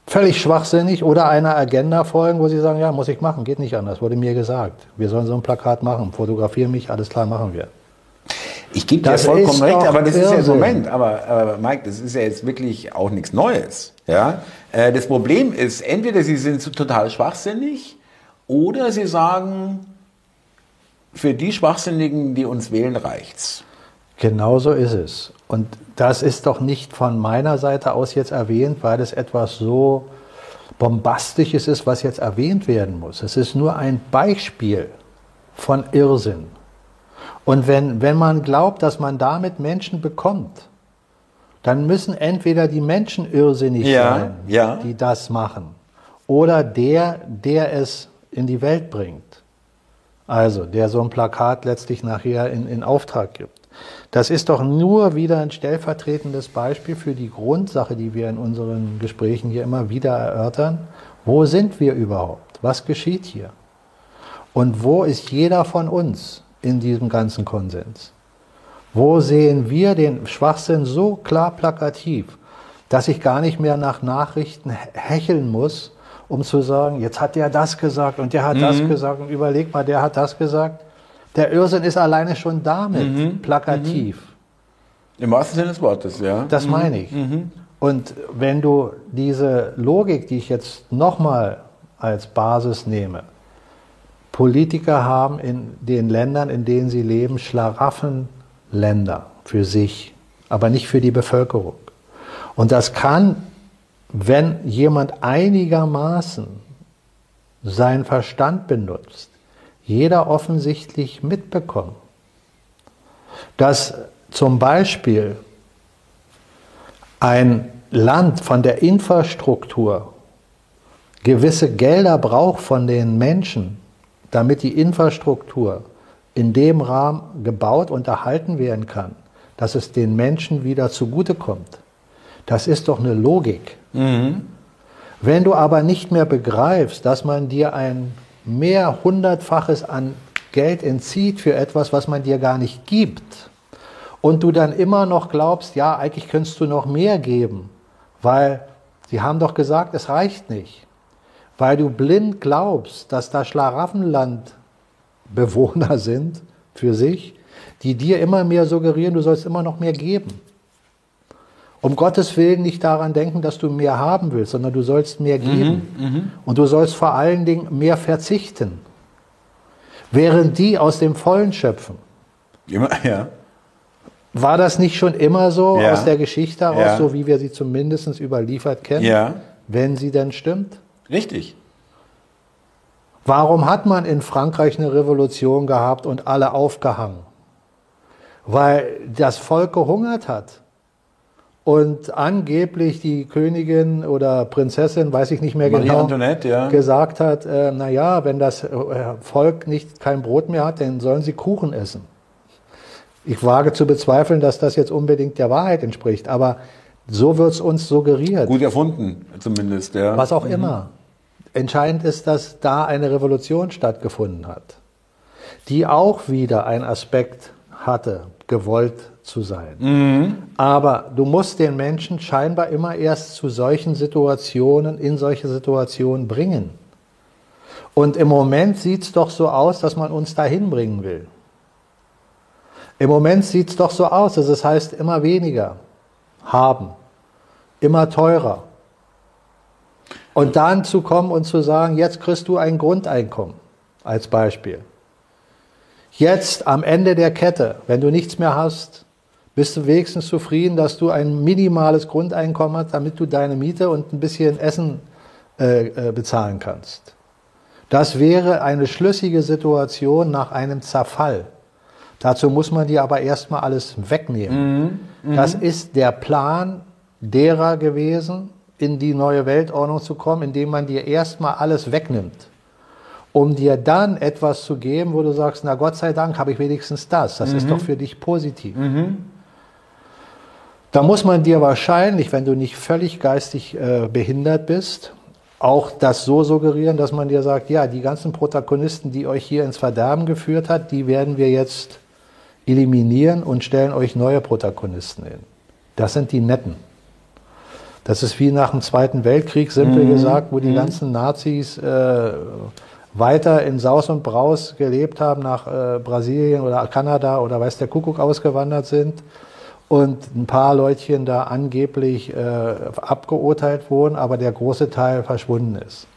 Speaker 2: völlig schwachsinnig oder einer Agenda folgen, wo sie sagen, ja, muss ich machen, geht nicht anders, wurde mir gesagt. Wir sollen so ein Plakat machen, fotografieren mich, alles klar, machen wir.
Speaker 1: Ich gebe dir vollkommen recht, aber das Irrsinn. ist ja Moment. Aber, aber Mike, das ist ja jetzt wirklich auch nichts Neues. Ja, äh, das Problem ist, entweder sie sind total schwachsinnig oder sie sagen, für die Schwachsinnigen, die uns wählen, reicht's.
Speaker 2: Genau so ist es. Und das ist doch nicht von meiner Seite aus jetzt erwähnt, weil es etwas so Bombastisches ist, was jetzt erwähnt werden muss. Es ist nur ein Beispiel von Irrsinn. Und wenn, wenn man glaubt, dass man damit Menschen bekommt, dann müssen entweder die Menschen irrsinnig ja, sein, ja. die das machen, oder der, der es in die Welt bringt. Also, der so ein Plakat letztlich nachher in, in Auftrag gibt. Das ist doch nur wieder ein stellvertretendes Beispiel für die Grundsache, die wir in unseren Gesprächen hier immer wieder erörtern. Wo sind wir überhaupt? Was geschieht hier? Und wo ist jeder von uns in diesem ganzen Konsens? Wo sehen wir den Schwachsinn so klar plakativ, dass ich gar nicht mehr nach Nachrichten hecheln muss, um zu sagen, jetzt hat der das gesagt und der hat mhm. das gesagt und überleg mal, der hat das gesagt. Der Irrsinn ist alleine schon damit mhm. plakativ.
Speaker 1: Mhm. Im wahrsten Sinne des Wortes, ja.
Speaker 2: Das mhm. meine ich. Mhm. Und wenn du diese Logik, die ich jetzt nochmal als Basis nehme, Politiker haben in den Ländern, in denen sie leben, Schlaraffenländer für sich, aber nicht für die Bevölkerung. Und das kann, wenn jemand einigermaßen seinen Verstand benutzt, jeder offensichtlich mitbekommen, dass zum Beispiel ein Land von der Infrastruktur gewisse Gelder braucht von den Menschen, damit die Infrastruktur in dem Rahmen gebaut und erhalten werden kann, dass es den Menschen wieder zugutekommt. Das ist doch eine Logik. Mhm. Wenn du aber nicht mehr begreifst, dass man dir ein mehr hundertfaches an Geld entzieht für etwas, was man dir gar nicht gibt, und du dann immer noch glaubst, ja, eigentlich könntest du noch mehr geben, weil sie haben doch gesagt, es reicht nicht, weil du blind glaubst, dass da Schlaraffenland-Bewohner sind für sich, die dir immer mehr suggerieren, du sollst immer noch mehr geben. Um Gottes Willen nicht daran denken, dass du mehr haben willst, sondern du sollst mehr geben. Mhm, mh. Und du sollst vor allen Dingen mehr verzichten. Während die aus dem Vollen schöpfen.
Speaker 1: Immer, ja.
Speaker 2: War das nicht schon immer so ja. aus der Geschichte heraus, ja. so wie wir sie zumindest überliefert kennen? Ja. Wenn sie denn stimmt?
Speaker 1: Richtig.
Speaker 2: Warum hat man in Frankreich eine Revolution gehabt und alle aufgehangen? Weil das Volk gehungert hat und angeblich die Königin oder Prinzessin, weiß ich nicht mehr Marie genau, ja. gesagt hat, äh, na ja, wenn das äh, Volk nicht kein Brot mehr hat, dann sollen sie Kuchen essen. Ich wage zu bezweifeln, dass das jetzt unbedingt der Wahrheit entspricht, aber so wird es uns suggeriert.
Speaker 1: Gut erfunden, zumindest, ja.
Speaker 2: Was auch mhm. immer. Entscheidend ist, dass da eine Revolution stattgefunden hat, die auch wieder einen Aspekt hatte, gewollt zu sein. Mhm. Aber du musst den Menschen scheinbar immer erst zu solchen Situationen, in solche Situationen bringen. Und im Moment sieht es doch so aus, dass man uns dahin bringen will. Im Moment sieht es doch so aus, dass es heißt immer weniger haben, immer teurer. Und dann zu kommen und zu sagen, jetzt kriegst du ein Grundeinkommen als Beispiel. Jetzt am Ende der Kette, wenn du nichts mehr hast, bist du wenigstens zufrieden, dass du ein minimales Grundeinkommen hast, damit du deine Miete und ein bisschen Essen äh, äh, bezahlen kannst. Das wäre eine schlüssige Situation nach einem Zerfall. Dazu muss man dir aber erstmal alles wegnehmen. Mhm. Das ist der Plan derer gewesen, in die neue Weltordnung zu kommen, indem man dir erstmal alles wegnimmt, um dir dann etwas zu geben, wo du sagst, na Gott sei Dank habe ich wenigstens das. Das mhm. ist doch für dich positiv. Mhm. Da muss man dir wahrscheinlich, wenn du nicht völlig geistig äh, behindert bist, auch das so suggerieren, dass man dir sagt, ja, die ganzen Protagonisten, die euch hier ins Verderben geführt hat, die werden wir jetzt eliminieren und stellen euch neue Protagonisten hin. Das sind die Netten. Das ist wie nach dem Zweiten Weltkrieg, simpel mhm. gesagt, wo die mhm. ganzen Nazis äh, weiter in Saus und Braus gelebt haben, nach äh, Brasilien oder Kanada oder weiß der Kuckuck ausgewandert sind und ein paar Leutchen da angeblich äh, abgeurteilt wurden, aber der große Teil verschwunden ist.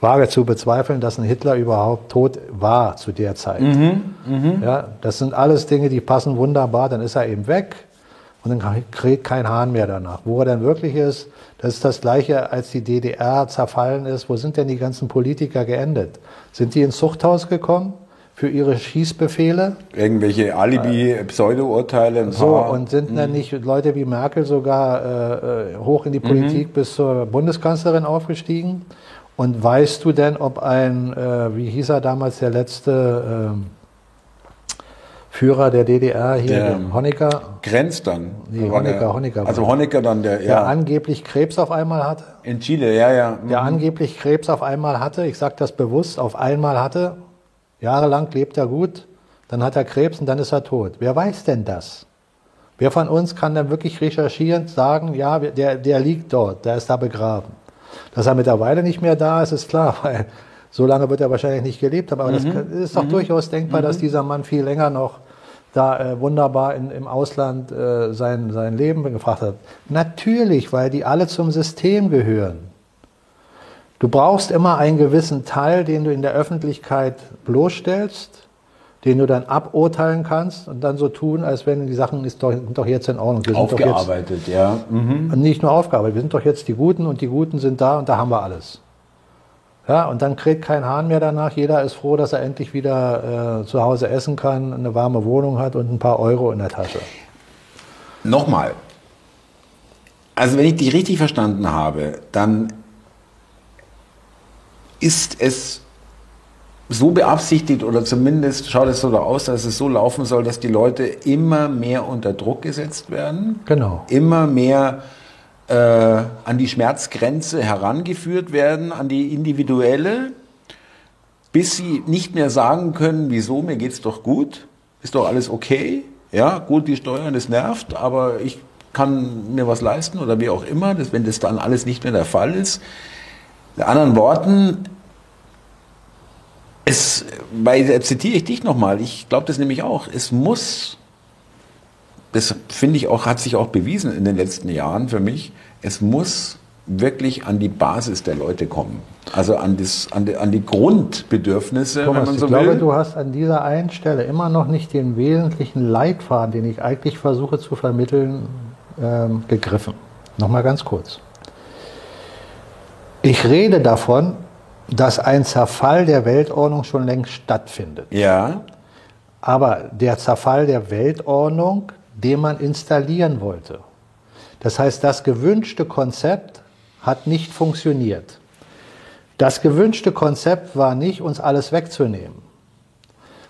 Speaker 2: Wage zu bezweifeln, dass ein Hitler überhaupt tot war zu der Zeit. Mhm, mh. Ja, das sind alles Dinge, die passen wunderbar, dann ist er eben weg und dann kriegt kein Hahn mehr danach. Wo er dann wirklich ist, das ist das Gleiche, als die DDR zerfallen ist. Wo sind denn die ganzen Politiker geendet? Sind die ins Zuchthaus gekommen? Für ihre Schießbefehle.
Speaker 1: Irgendwelche Alibi-Pseudo-Urteile.
Speaker 2: So, und sind dann nicht Leute wie Merkel sogar äh, äh hoch in die Politik mhm. bis zur Bundeskanzlerin aufgestiegen? Und weißt du denn, ob ein, äh, wie hieß er damals, der letzte äh, Führer der DDR hier, der
Speaker 1: Honecker? Grenzt dann.
Speaker 2: Nee, Honecker, Honecker.
Speaker 1: Also Honecker dann, der,
Speaker 2: ja. Der angeblich Krebs auf einmal hatte.
Speaker 1: In Chile, ja, ja.
Speaker 2: Mhm. Der angeblich Krebs auf einmal hatte, ich sage das bewusst, auf einmal hatte Jahrelang lebt er gut, dann hat er Krebs und dann ist er tot. Wer weiß denn das? Wer von uns kann dann wirklich recherchierend sagen, ja, der, der liegt dort, der ist da begraben. Dass er mittlerweile nicht mehr da ist, ist klar, weil so lange wird er wahrscheinlich nicht gelebt haben. Aber mhm. das ist doch mhm. durchaus denkbar, mhm. dass dieser Mann viel länger noch da äh, wunderbar in, im Ausland äh, sein, sein Leben gefragt hat. Natürlich, weil die alle zum System gehören. Du brauchst immer einen gewissen Teil, den du in der Öffentlichkeit bloßstellst, den du dann aburteilen kannst und dann so tun, als wenn die Sachen ist doch, sind doch jetzt in Ordnung.
Speaker 1: Wir aufgearbeitet,
Speaker 2: jetzt,
Speaker 1: ja.
Speaker 2: Mhm. Und nicht nur aufgearbeitet, wir sind doch jetzt die Guten und die Guten sind da und da haben wir alles. Ja, und dann kriegt kein Hahn mehr danach. Jeder ist froh, dass er endlich wieder äh, zu Hause essen kann, eine warme Wohnung hat und ein paar Euro in der Tasche.
Speaker 1: Nochmal. Also wenn ich dich richtig verstanden habe, dann ist es so beabsichtigt oder zumindest schaut es so aus, dass es so laufen soll, dass die Leute immer mehr unter Druck gesetzt werden.
Speaker 2: Genau.
Speaker 1: Immer mehr äh, an die Schmerzgrenze herangeführt werden, an die individuelle, bis sie nicht mehr sagen können, wieso, mir geht's doch gut, ist doch alles okay. Ja, gut, die Steuern, das nervt, aber ich kann mir was leisten oder wie auch immer, das, wenn das dann alles nicht mehr der Fall ist, in anderen Worten, es, weil, äh, zitiere ich dich nochmal, ich glaube das nämlich auch, es muss, das finde ich auch, hat sich auch bewiesen in den letzten Jahren für mich, es muss wirklich an die Basis der Leute kommen. Also an, das, an, die, an die Grundbedürfnisse,
Speaker 2: Thomas, wenn man so ich will. Ich glaube, du hast an dieser einen Stelle immer noch nicht den wesentlichen Leitfaden, den ich eigentlich versuche zu vermitteln, ähm, gegriffen. Nochmal ganz kurz. Ich rede davon, dass ein Zerfall der Weltordnung schon längst stattfindet.
Speaker 1: Ja.
Speaker 2: Aber der Zerfall der Weltordnung, den man installieren wollte. Das heißt, das gewünschte Konzept hat nicht funktioniert. Das gewünschte Konzept war nicht, uns alles wegzunehmen.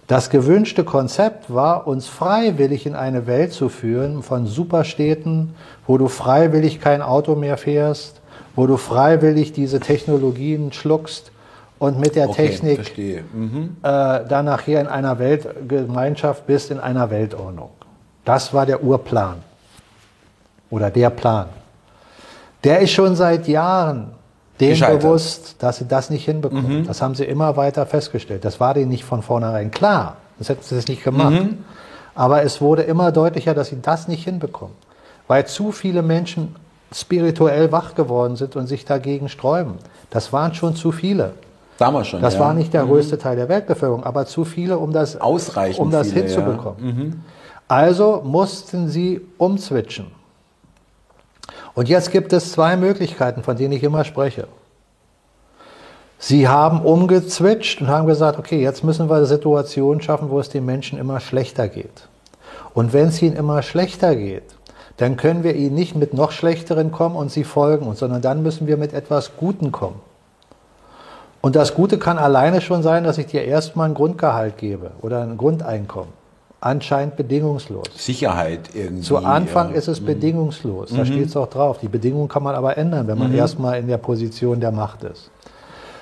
Speaker 2: Das gewünschte Konzept war, uns freiwillig in eine Welt zu führen von Superstädten, wo du freiwillig kein Auto mehr fährst, wo du freiwillig diese Technologien schluckst und mit der okay, Technik mhm. äh, dann nachher in einer Weltgemeinschaft bist, in einer Weltordnung. Das war der Urplan oder der Plan. Der ist schon seit Jahren denen bewusst, dass sie das nicht hinbekommen. Mhm. Das haben sie immer weiter festgestellt. Das war denen nicht von vornherein klar. Das hätten sie es nicht gemacht. Mhm. Aber es wurde immer deutlicher, dass sie das nicht hinbekommen. Weil zu viele Menschen spirituell wach geworden sind und sich dagegen sträuben. Das waren schon zu viele. Damals schon. Das ja. war nicht der mhm. größte Teil der Weltbevölkerung, aber zu viele, um das,
Speaker 1: Ausreichend
Speaker 2: um das
Speaker 1: viele,
Speaker 2: hinzubekommen. Ja. Mhm. Also mussten sie umswitchen. Und jetzt gibt es zwei Möglichkeiten, von denen ich immer spreche. Sie haben umgezwitscht und haben gesagt, okay, jetzt müssen wir eine Situation schaffen, wo es den Menschen immer schlechter geht. Und wenn es ihnen immer schlechter geht, dann können wir ihnen nicht mit noch schlechteren kommen und sie folgen uns, sondern dann müssen wir mit etwas Guten kommen. Und das Gute kann alleine schon sein, dass ich dir erstmal ein Grundgehalt gebe oder ein Grundeinkommen. Anscheinend bedingungslos.
Speaker 1: Sicherheit irgendwie.
Speaker 2: Zu Anfang ja. ist es mhm. bedingungslos. Da mhm. steht es auch drauf. Die Bedingungen kann man aber ändern, wenn man mhm. erstmal in der Position der Macht ist.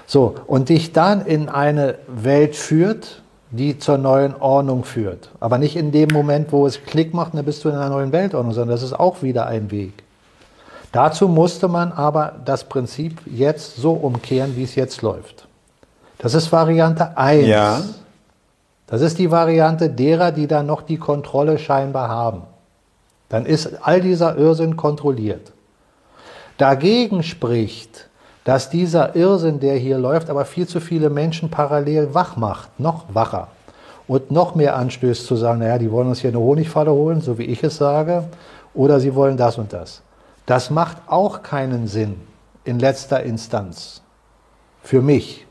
Speaker 2: So, und dich dann in eine Welt führt, die zur neuen Ordnung führt. Aber nicht in dem Moment, wo es Klick macht, dann bist du in einer neuen Weltordnung, sondern das ist auch wieder ein Weg. Dazu musste man aber das Prinzip jetzt so umkehren, wie es jetzt läuft. Das ist Variante 1. Ja. Das ist die Variante derer, die da noch die Kontrolle scheinbar haben. Dann ist all dieser Irrsinn kontrolliert. Dagegen spricht, dass dieser Irrsinn, der hier läuft, aber viel zu viele Menschen parallel wach macht, noch wacher und noch mehr anstößt zu sagen, naja, die wollen uns hier eine Honigfalle holen, so wie ich es sage, oder sie wollen das und das. Das macht auch keinen Sinn in letzter Instanz. Für mich.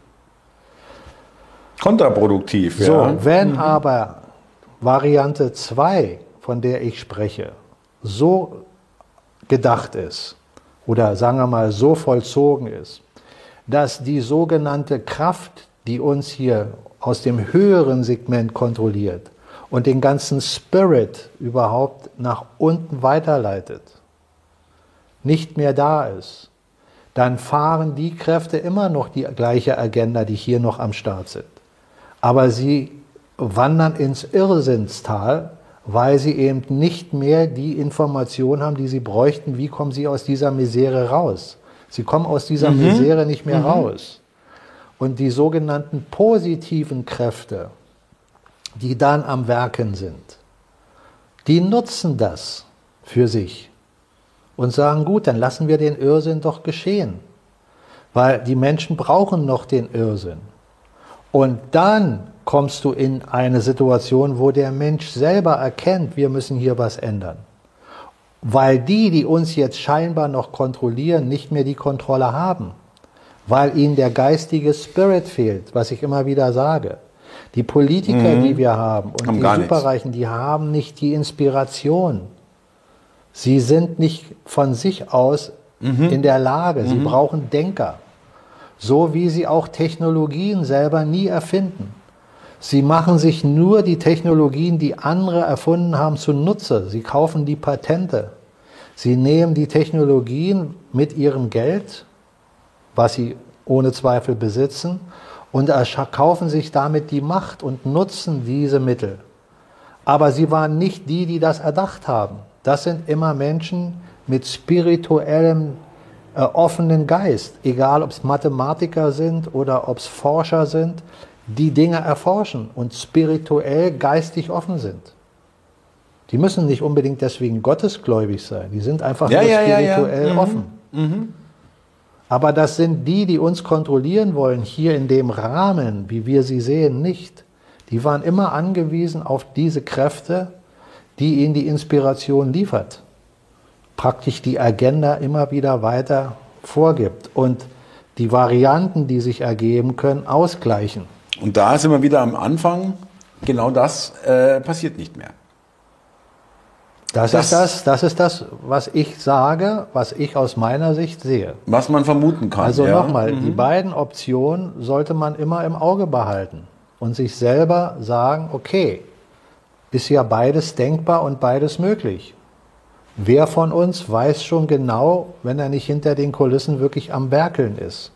Speaker 1: Kontraproduktiv,
Speaker 2: so, ja. Wenn mhm. aber Variante 2, von der ich spreche, so gedacht ist, oder sagen wir mal so vollzogen ist, dass die sogenannte Kraft, die uns hier aus dem höheren Segment kontrolliert und den ganzen Spirit überhaupt nach unten weiterleitet, nicht mehr da ist, dann fahren die Kräfte immer noch die gleiche Agenda, die hier noch am Start sind. Aber sie wandern ins Irrsinnstal, weil sie eben nicht mehr die Information haben, die sie bräuchten, wie kommen sie aus dieser Misere raus. Sie kommen aus dieser mhm. Misere nicht mehr mhm. raus. Und die sogenannten positiven Kräfte, die dann am Werken sind, die nutzen das für sich und sagen, gut, dann lassen wir den Irrsinn doch geschehen. Weil die Menschen brauchen noch den Irrsinn. Und dann kommst du in eine Situation, wo der Mensch selber erkennt, wir müssen hier was ändern. Weil die, die uns jetzt scheinbar noch kontrollieren, nicht mehr die Kontrolle haben. Weil ihnen der geistige Spirit fehlt, was ich immer wieder sage. Die Politiker, mhm. die wir haben und haben die Superreichen, nichts. die haben nicht die Inspiration. Sie sind nicht von sich aus mhm. in der Lage. Sie mhm. brauchen Denker. So wie sie auch Technologien selber nie erfinden. Sie machen sich nur die Technologien, die andere erfunden haben, zunutze. Sie kaufen die Patente. Sie nehmen die Technologien mit ihrem Geld, was sie ohne Zweifel besitzen, und kaufen sich damit die Macht und nutzen diese Mittel. Aber sie waren nicht die, die das erdacht haben. Das sind immer Menschen mit spirituellem, äh, offenen Geist, egal ob es Mathematiker sind oder ob es Forscher sind die Dinge erforschen und spirituell, geistig offen sind. Die müssen nicht unbedingt deswegen gottesgläubig sein, die sind einfach ja, nur ja, spirituell ja, mhm. offen. Mhm. Aber das sind die, die uns kontrollieren wollen, hier in dem Rahmen, wie wir sie sehen, nicht. Die waren immer angewiesen auf diese Kräfte, die ihnen die Inspiration liefert. Praktisch die Agenda immer wieder weiter vorgibt und die Varianten, die sich ergeben können, ausgleichen.
Speaker 1: Und da sind wir wieder am Anfang, genau das äh, passiert nicht mehr.
Speaker 2: Das, das, ist das, das ist das, was ich sage, was ich aus meiner Sicht sehe.
Speaker 1: Was man vermuten kann.
Speaker 2: Also ja. nochmal, mhm. die beiden Optionen sollte man immer im Auge behalten und sich selber sagen, okay, ist ja beides denkbar und beides möglich. Wer von uns weiß schon genau, wenn er nicht hinter den Kulissen wirklich am Werkeln ist?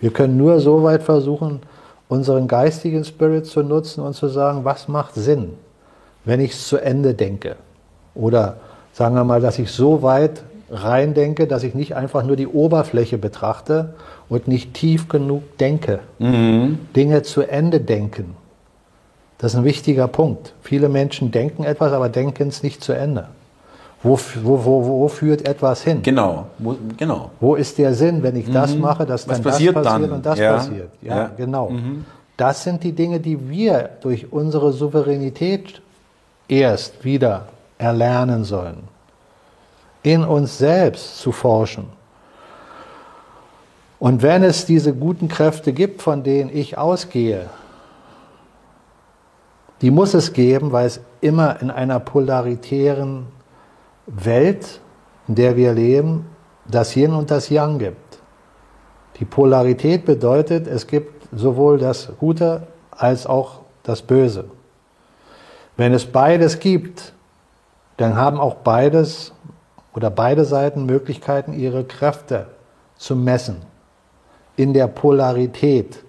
Speaker 2: Wir können nur so weit versuchen, unseren geistigen Spirit zu nutzen und zu sagen, was macht Sinn, wenn ich es zu Ende denke. Oder sagen wir mal, dass ich so weit rein denke, dass ich nicht einfach nur die Oberfläche betrachte und nicht tief genug denke. Mhm. Dinge zu Ende denken. Das ist ein wichtiger Punkt. Viele Menschen denken etwas, aber denken es nicht zu Ende. Wo, wo, wo, wo führt etwas hin?
Speaker 1: Genau, wo, genau.
Speaker 2: Wo ist der Sinn, wenn ich das mhm. mache, dass dann das passiert
Speaker 1: dann?
Speaker 2: und das ja. passiert? Ja, ja. genau. Mhm. Das sind die Dinge, die wir durch unsere Souveränität erst wieder erlernen sollen. In uns selbst zu forschen. Und wenn es diese guten Kräfte gibt, von denen ich ausgehe, die muss es geben, weil es immer in einer polaritären Welt, in der wir leben, das Yin und das Yang gibt. Die Polarität bedeutet, es gibt sowohl das Gute als auch das Böse. Wenn es beides gibt, dann haben auch beides oder beide Seiten Möglichkeiten, ihre Kräfte zu messen. In der Polarität.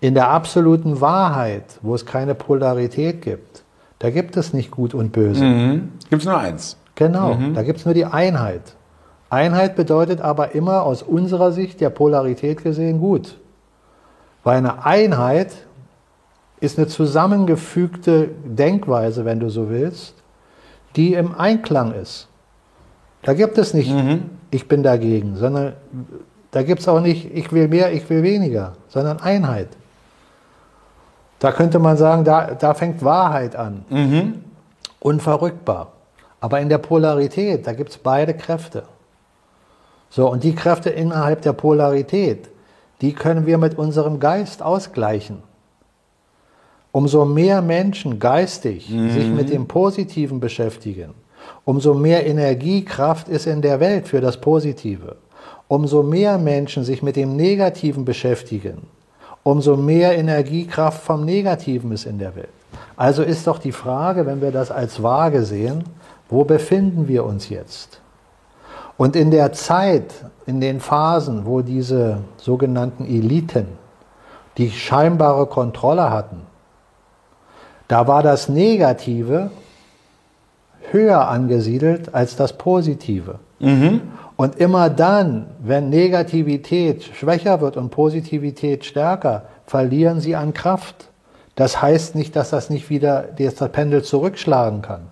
Speaker 2: In der absoluten Wahrheit, wo es keine Polarität gibt, da gibt es nicht Gut und Böse.
Speaker 1: Mhm. Gibt es nur eins.
Speaker 2: Genau, mhm. da gibt es nur die Einheit. Einheit bedeutet aber immer aus unserer Sicht der Polarität gesehen gut. Weil eine Einheit ist eine zusammengefügte Denkweise, wenn du so willst, die im Einklang ist. Da gibt es nicht, mhm. ich bin dagegen, sondern da gibt es auch nicht, ich will mehr, ich will weniger, sondern Einheit. Da könnte man sagen, da, da fängt Wahrheit an. Mhm. Unverrückbar. Aber in der Polarität, da gibt es beide Kräfte. So, und die Kräfte innerhalb der Polarität, die können wir mit unserem Geist ausgleichen. Umso mehr Menschen geistig mhm. sich mit dem Positiven beschäftigen, umso mehr Energiekraft ist in der Welt für das Positive. Umso mehr Menschen sich mit dem Negativen beschäftigen, umso mehr Energiekraft vom Negativen ist in der Welt. Also ist doch die Frage, wenn wir das als Waage sehen, wo befinden wir uns jetzt? Und in der Zeit, in den Phasen, wo diese sogenannten Eliten die scheinbare Kontrolle hatten, da war das Negative höher angesiedelt als das Positive. Mhm. Und immer dann, wenn Negativität schwächer wird und Positivität stärker, verlieren sie an Kraft. Das heißt nicht, dass das nicht wieder das Pendel zurückschlagen kann.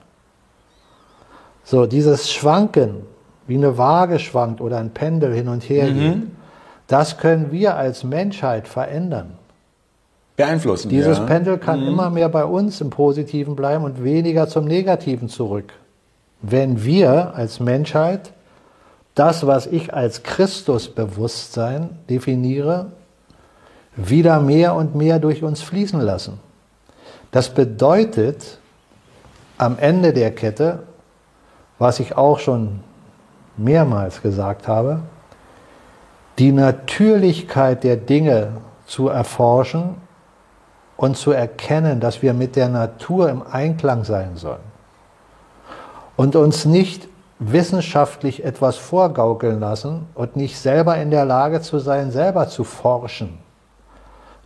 Speaker 2: So, dieses Schwanken, wie eine Waage schwankt oder ein Pendel hin und her mhm. geht, das können wir als Menschheit verändern.
Speaker 1: Beeinflussen.
Speaker 2: Dieses ja. Pendel kann mhm. immer mehr bei uns im Positiven bleiben und weniger zum Negativen zurück. Wenn wir als Menschheit das, was ich als Christusbewusstsein definiere, wieder mehr und mehr durch uns fließen lassen. Das bedeutet am Ende der Kette, was ich auch schon mehrmals gesagt habe, die Natürlichkeit der Dinge zu erforschen und zu erkennen, dass wir mit der Natur im Einklang sein sollen und uns nicht wissenschaftlich etwas vorgaukeln lassen und nicht selber in der Lage zu sein, selber zu forschen,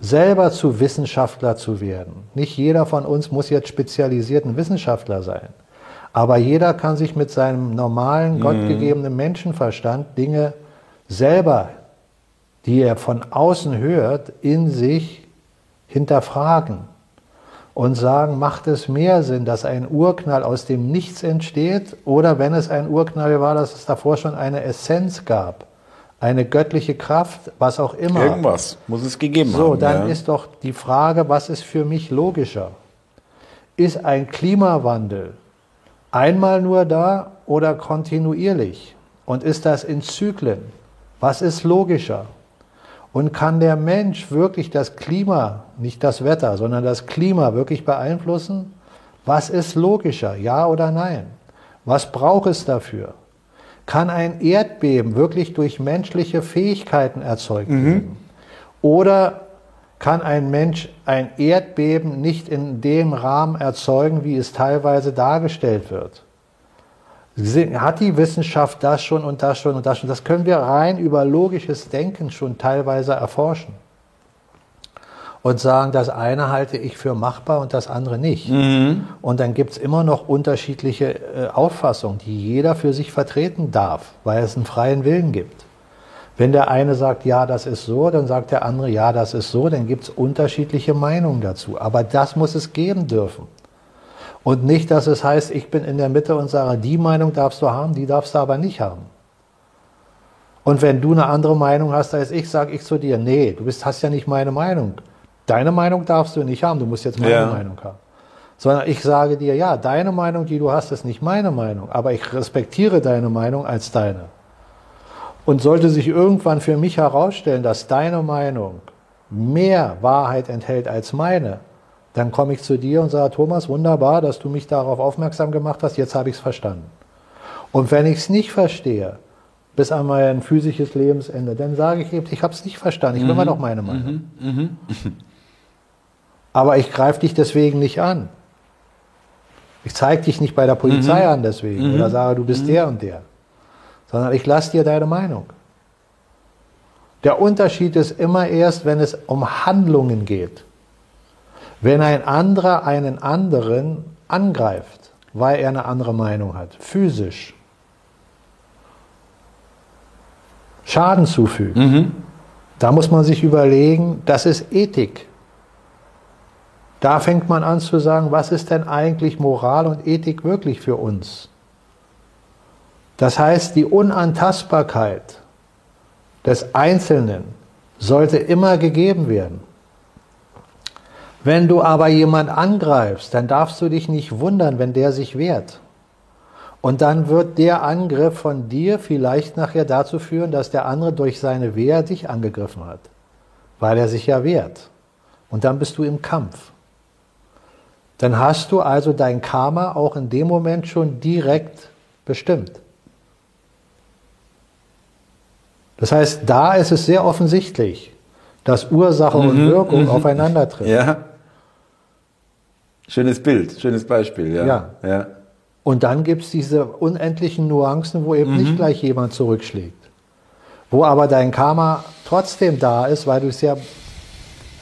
Speaker 2: selber zu Wissenschaftler zu werden. Nicht jeder von uns muss jetzt spezialisierten Wissenschaftler sein, aber jeder kann sich mit seinem normalen, mhm. gottgegebenen Menschenverstand Dinge selber, die er von außen hört, in sich hinterfragen und sagen, macht es mehr Sinn, dass ein Urknall aus dem Nichts entsteht oder wenn es ein Urknall war, dass es davor schon eine Essenz gab, eine göttliche Kraft, was auch immer.
Speaker 1: Irgendwas muss es gegeben
Speaker 2: so, haben. So, dann ja. ist doch die Frage, was ist für mich logischer? Ist ein Klimawandel einmal nur da oder kontinuierlich? Und ist das in Zyklen? Was ist logischer? Und kann der Mensch wirklich das Klima, nicht das Wetter, sondern das Klima wirklich beeinflussen? Was ist logischer, ja oder nein? Was braucht es dafür? Kann ein Erdbeben wirklich durch menschliche Fähigkeiten erzeugt mhm. werden? Oder kann ein Mensch ein Erdbeben nicht in dem Rahmen erzeugen, wie es teilweise dargestellt wird? Hat die Wissenschaft das schon und das schon und das schon. Das können wir rein über logisches Denken schon teilweise erforschen. Und sagen, das eine halte ich für machbar und das andere nicht. Mhm. Und dann gibt es immer noch unterschiedliche äh, Auffassungen, die jeder für sich vertreten darf, weil es einen freien Willen gibt. Wenn der eine sagt, ja, das ist so, dann sagt der andere, ja, das ist so, dann gibt es unterschiedliche Meinungen dazu. Aber das muss es geben dürfen. Und nicht, dass es heißt, ich bin in der Mitte und sage, die Meinung darfst du haben, die darfst du aber nicht haben. Und wenn du eine andere Meinung hast als ich, sage ich zu dir, nee, du bist, hast ja nicht meine Meinung. Deine Meinung darfst du nicht haben, du musst jetzt meine ja. Meinung haben. Sondern ich sage dir, ja, deine Meinung, die du hast, ist nicht meine Meinung, aber ich respektiere deine Meinung als deine. Und sollte sich irgendwann für mich herausstellen, dass deine Meinung mehr Wahrheit enthält als meine, dann komme ich zu dir und sage, Thomas, wunderbar, dass du mich darauf aufmerksam gemacht hast, jetzt habe ich es verstanden. Und wenn ich es nicht verstehe, bis an mein physisches Lebensende, dann sage ich eben, ich habe es nicht verstanden, ich will mhm. mal noch meine Meinung. Mhm. Mhm. Aber ich greife dich deswegen nicht an. Ich zeige dich nicht bei der Polizei mhm. an deswegen oder sage, du bist der und der, sondern ich lasse dir deine Meinung. Der Unterschied ist immer erst, wenn es um Handlungen geht. Wenn ein anderer einen anderen angreift, weil er eine andere Meinung hat, physisch, Schaden zufügt, mhm. da muss man sich überlegen, das ist Ethik. Da fängt man an zu sagen, was ist denn eigentlich Moral und Ethik wirklich für uns? Das heißt, die Unantastbarkeit des Einzelnen sollte immer gegeben werden. Wenn du aber jemand angreifst, dann darfst du dich nicht wundern, wenn der sich wehrt. Und dann wird der Angriff von dir vielleicht nachher dazu führen, dass der andere durch seine Wehr dich angegriffen hat, weil er sich ja wehrt. Und dann bist du im Kampf. Dann hast du also dein Karma auch in dem Moment schon direkt bestimmt. Das heißt, da ist es sehr offensichtlich, dass Ursache mhm, und Wirkung mhm. aufeinandertreffen.
Speaker 1: Ja. Schönes Bild, schönes Beispiel, ja.
Speaker 2: ja. ja. Und dann gibt es diese unendlichen Nuancen, wo eben mhm. nicht gleich jemand zurückschlägt. Wo aber dein Karma trotzdem da ist, weil du es ja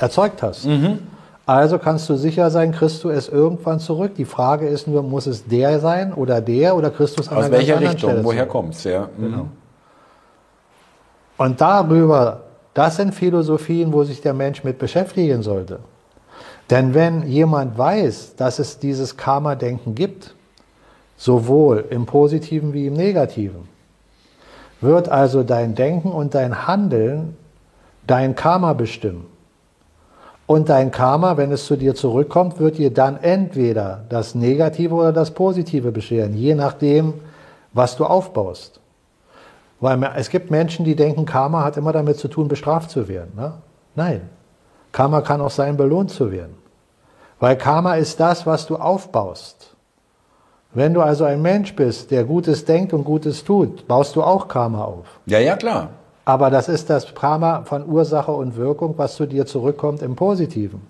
Speaker 2: erzeugt hast. Mhm. Also kannst du sicher sein, kriegst du es irgendwann zurück. Die Frage ist nur, muss es der sein oder der oder Christus
Speaker 1: an Aus welcher Richtung? Stelle Woher kommt es? Ja.
Speaker 2: Mhm. Genau. Und darüber, das sind Philosophien, wo sich der Mensch mit beschäftigen sollte. Denn wenn jemand weiß, dass es dieses Karma-Denken gibt, sowohl im positiven wie im negativen, wird also dein Denken und dein Handeln dein Karma bestimmen. Und dein Karma, wenn es zu dir zurückkommt, wird dir dann entweder das Negative oder das Positive bescheren, je nachdem, was du aufbaust. Weil es gibt Menschen, die denken, Karma hat immer damit zu tun, bestraft zu werden. Ne? Nein, Karma kann auch sein, belohnt zu werden. Weil Karma ist das, was du aufbaust. Wenn du also ein Mensch bist, der Gutes denkt und Gutes tut, baust du auch Karma auf.
Speaker 1: Ja, ja, klar.
Speaker 2: Aber das ist das Karma von Ursache und Wirkung, was zu dir zurückkommt im Positiven.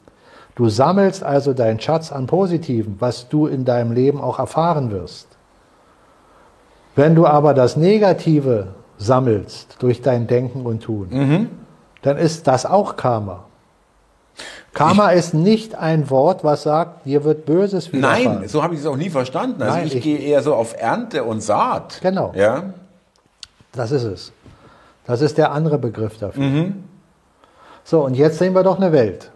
Speaker 2: Du sammelst also deinen Schatz an Positiven, was du in deinem Leben auch erfahren wirst. Wenn du aber das Negative sammelst durch dein Denken und Tun, mhm. dann ist das auch Karma. Karma ich, ist nicht ein Wort, was sagt, dir wird Böses
Speaker 1: widerfahren. Nein, so habe ich es auch nie verstanden. Also Nein, ich, ich, gehe eher so auf Ernte und Saat.
Speaker 2: Genau.
Speaker 1: Ja.
Speaker 2: Das ist es. Das ist der andere Begriff dafür. Mhm. So, und jetzt sehen wir doch eine Welt,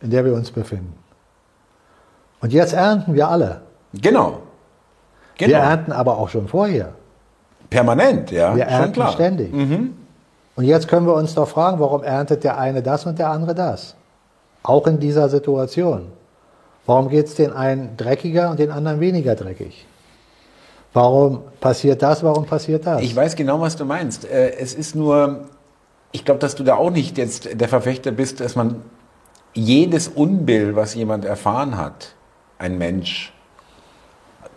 Speaker 2: in der wir uns befinden. Und jetzt ernten wir alle.
Speaker 1: Genau.
Speaker 2: Genau. Wir ernten aber auch schon vorher.
Speaker 1: Permanent, ja.
Speaker 2: Wir ernten ständig. Mhm. Und jetzt können wir uns doch fragen, warum erntet der eine das und der andere das? Auch in dieser Situation. Warum geht es den einen dreckiger und den anderen weniger dreckig? Warum passiert das, warum passiert das?
Speaker 1: Ich weiß genau, was du meinst. Äh, es ist nur, ich glaube, dass du da auch nicht jetzt der Verfechter bist, dass man jedes Unbill, was jemand erfahren hat, ein Mensch,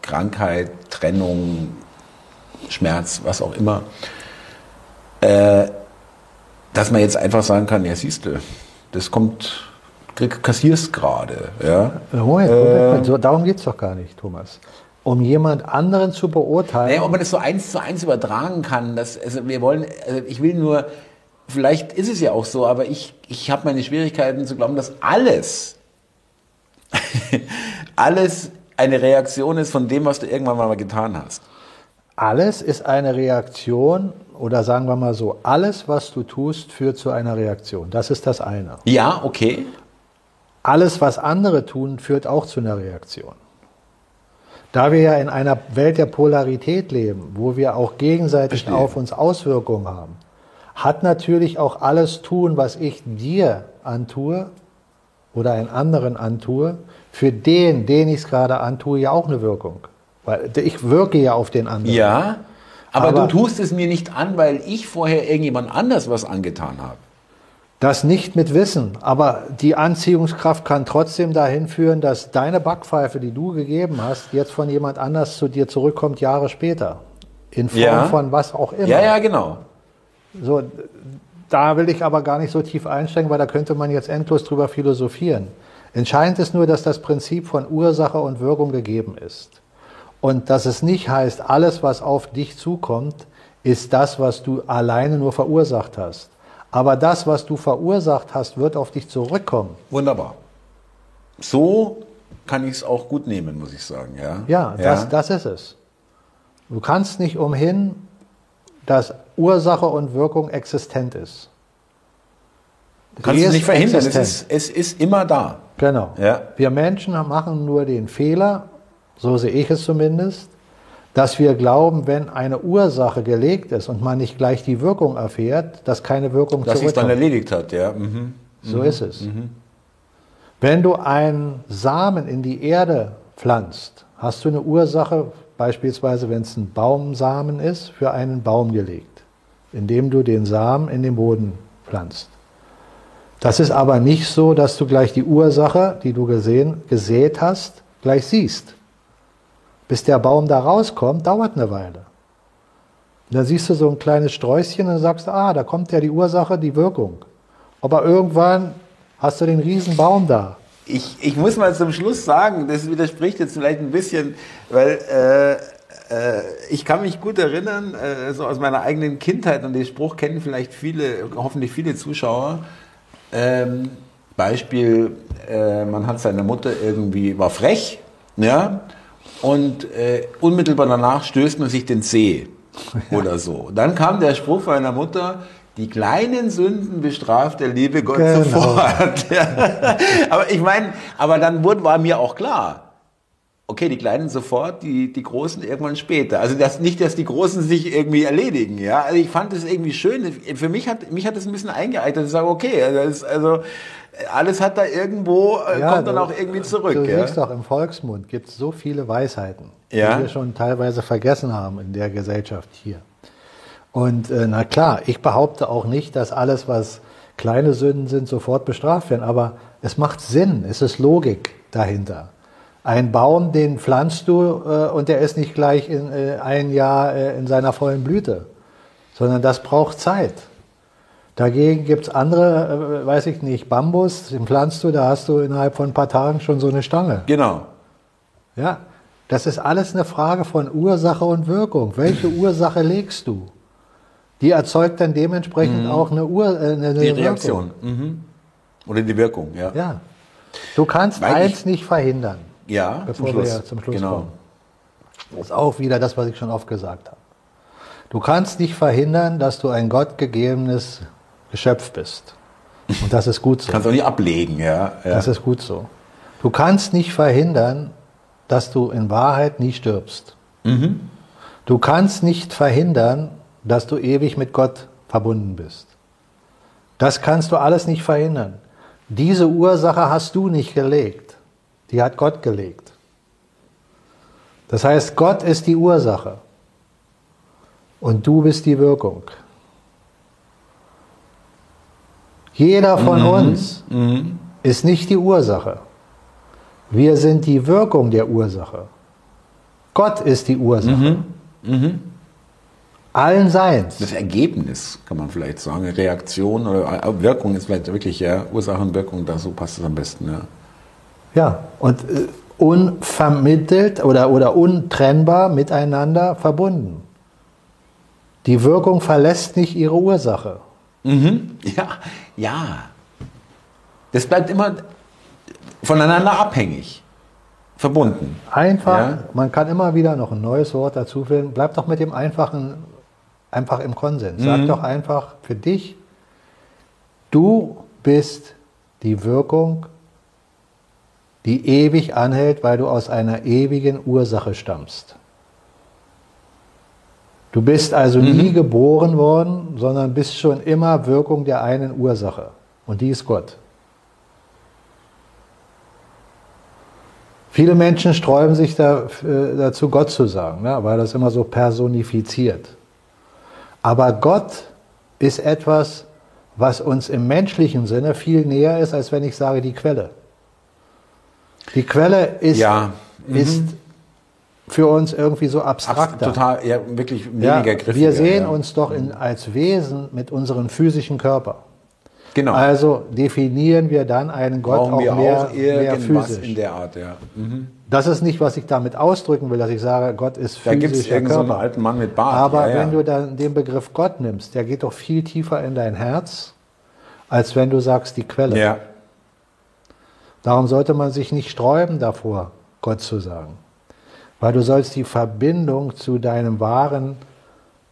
Speaker 1: Krankheit, Trennung, Schmerz, was auch immer, äh, dass man jetzt einfach sagen kann, ja siehst du, das kommt, kassierst gerade. Ja?
Speaker 2: Moment, Moment, äh, darum geht es doch gar nicht, Thomas um jemand anderen zu beurteilen.
Speaker 1: Naja, ob man das so eins zu eins übertragen kann, das, also wir wollen, also ich will nur, vielleicht ist es ja auch so, aber ich, ich habe meine Schwierigkeiten zu glauben, dass alles, alles eine Reaktion ist von dem, was du irgendwann mal getan hast?
Speaker 2: Alles ist eine Reaktion oder sagen wir mal so, alles, was du tust, führt zu einer Reaktion. Das ist das eine.
Speaker 1: Ja, okay.
Speaker 2: Alles, was andere tun, führt auch zu einer Reaktion. Da wir ja in einer Welt der Polarität leben, wo wir auch gegenseitig Verstehe. auf uns Auswirkungen haben, hat natürlich auch alles tun, was ich dir antue oder einen anderen antue, für den, den ich es gerade antue, ja auch eine Wirkung. Weil ich wirke ja auf den anderen.
Speaker 1: Ja, aber, aber, du tust es mir nicht an, weil ich vorher irgendjemand anders was angetan habe.
Speaker 2: Das nicht mit Wissen, aber die Anziehungskraft kann trotzdem dahin führen, dass deine Backpfeife, die du gegeben hast, jetzt von jemand anders zu dir zurückkommt, Jahre später. In Form ja. von was auch immer.
Speaker 1: Ja, ja, genau.
Speaker 2: So, da will ich aber gar nicht so tief einsteigen, weil da könnte man jetzt endlos drüber philosophieren. Entscheidend ist nur, dass das Prinzip von Ursache und Wirkung gegeben ist. Und dass es nicht heißt, alles, was auf dich zukommt, ist das, was du alleine nur verursacht hast. Aber das, was du verursacht hast, wird auf dich zurückkommen.
Speaker 1: Wunderbar. So kann ich es auch gut nehmen, muss ich sagen. Ja,
Speaker 2: ja, ja. Das, das ist es. Du kannst nicht umhin, dass Ursache und Wirkung existent ist.
Speaker 1: Du kannst es nicht verhindern, es ist, es ist, immer da.
Speaker 2: Genau. Ja. Wir Menschen machen nur den Fehler, so sehe ich es zumindest, dass wir glauben, wenn eine Ursache gelegt ist und man nicht gleich die Wirkung erfährt, dass keine Wirkung
Speaker 1: dass zurückkommt. Dass es dann erledigt hat, ja. Mhm.
Speaker 2: So mhm. ist es. Mhm. Wenn du einen Samen in die Erde pflanzt, hast du eine Ursache, beispielsweise wenn es ein Baumsamen ist, für einen Baum gelegt, indem du den Samen in den Boden pflanzt. Das ist aber nicht so, dass du gleich die Ursache, die du gesehen, gesät hast, gleich siehst. Bis der Baum da rauskommt, dauert eine Weile. Dann siehst du so ein kleines Sträußchen und sagst, ah, da kommt ja die Ursache, die Wirkung. Aber irgendwann hast du den riesen Baum da.
Speaker 1: Ich, ich muss mal zum Schluss sagen, das widerspricht jetzt vielleicht ein bisschen, weil äh, äh, ich kann mich gut erinnern, äh, so aus meiner eigenen Kindheit, und den Spruch kennen vielleicht viele, hoffentlich viele Zuschauer. Ähm, Beispiel, äh, man hat seine Mutter irgendwie, war frech, ja, und äh, unmittelbar danach stößt man sich den Zeh oder so. Dann kam der Spruch meiner Mutter, die kleinen Sünden bestraft der liebe Gott genau. sofort. Ja. aber ich meine, aber dann wurde, war mir auch klar, okay, die Kleinen sofort, die, die Großen irgendwann später. Also das, nicht, dass die Großen sich irgendwie erledigen, ja. Also ich fand das irgendwie schön. Für mich hat, mich hat das ein bisschen eingeeignet. Ich sage, okay, also, also alles hat da irgendwo, äh, ja, kommt dann auch irgendwie zurück. Du
Speaker 2: ja? siehst doch, im Volksmund gibt es so viele Weisheiten, ja? die wir schon teilweise vergessen haben in der Gesellschaft hier. Und äh, na klar, ich behaupte auch nicht, dass alles, was kleine Sünden sind, sofort bestraft werden, aber es macht Sinn, es ist Logik dahinter. Ein Baum, den pflanzt du äh, und der ist nicht gleich in, äh, ein Jahr äh, in seiner vollen Blüte, sondern das braucht Zeit. Dagegen gibt es andere, äh, weiß ich nicht, Bambus, den pflanzt du, da hast du innerhalb von ein paar Tagen schon so eine Stange.
Speaker 1: Genau.
Speaker 2: Ja, das ist alles eine Frage von Ursache und Wirkung. Welche Ursache legst du? Die erzeugt dann dementsprechend mhm. auch eine, Ur, äh, eine,
Speaker 1: die Reaktion. Mhm. Oder die Wirkung, ja.
Speaker 2: ja. Du kannst Weil eins ich, nicht verhindern.
Speaker 1: Ja,
Speaker 2: bevor zum wir zum Schluss genau. kommen. Das ist auch wieder das, was ich schon oft gesagt habe. Du kannst nicht verhindern, dass du ein gottgegebenes Geschöpf bist. Und das ist gut so.
Speaker 1: Kannst auch nicht ablegen, ja. ja.
Speaker 2: Das ist gut so. Du kannst nicht verhindern, dass du in Wahrheit nie stirbst. Mhm. Du kannst nicht verhindern, dass du ewig mit Gott verbunden bist. Das kannst du alles nicht verhindern. Diese Ursache hast du nicht gelegt. Die hat Gott gelegt. Das heißt, Gott ist die Ursache und du bist die Wirkung. Jeder von mhm. uns mhm. ist nicht die Ursache. Wir sind die Wirkung der Ursache. Gott ist die Ursache. Mhm. mhm. Allen Seins.
Speaker 1: Das Ergebnis, kann man vielleicht sagen, Reaktion oder Wirkung ist vielleicht wirklich, ja, Ursache und Wirkung, da so passt es am besten, ja.
Speaker 2: Ja, und äh, unvermittelt oder, oder untrennbar miteinander verbunden. Die Wirkung verlässt nicht ihre Ursache.
Speaker 1: Mhm. Ja, ja. Das bleibt immer voneinander abhängig, verbunden.
Speaker 2: Einfach, ja? man kann immer wieder noch ein neues Wort dazu finden. Bleib doch mit dem Einfachen einfach im Konsens. Mhm. Sag doch einfach für dich, du bist die Wirkung die ewig anhält, weil du aus einer ewigen Ursache stammst. Du bist also mhm. nie geboren worden, sondern bist schon immer Wirkung der einen Ursache. Und die ist Gott. Viele Menschen sträuben sich da, äh, dazu, Gott zu sagen, ne, weil das immer so personifiziert. Aber Gott ist etwas, was uns im menschlichen Sinne viel näher ist, als wenn ich sage die Quelle. Die Quelle ist, ja. mhm. ist für uns irgendwie so abstrakt.
Speaker 1: Total, ja, wirklich weniger ja,
Speaker 2: griffiger. Wir sehen ja. uns doch in, als Wesen mit unserem physischen Körper. Genau. Also definieren wir dann einen Gott Brauchen auch mehr, auch mehr physisch.
Speaker 1: in der Art, ja. Mhm.
Speaker 2: Das ist nicht, was ich damit ausdrücken will, dass ich sage, Gott ist physischer
Speaker 1: Da gibt es irgendeinen so einen alten Mann mit Bart.
Speaker 2: Aber ja, wenn du dann den Begriff Gott nimmst, der geht doch viel tiefer in dein Herz, als wenn du sagst die Quelle. Ja. Darum sollte man sich nicht sträuben davor, Gott zu sagen. Weil du sollst die Verbindung zu deinem wahren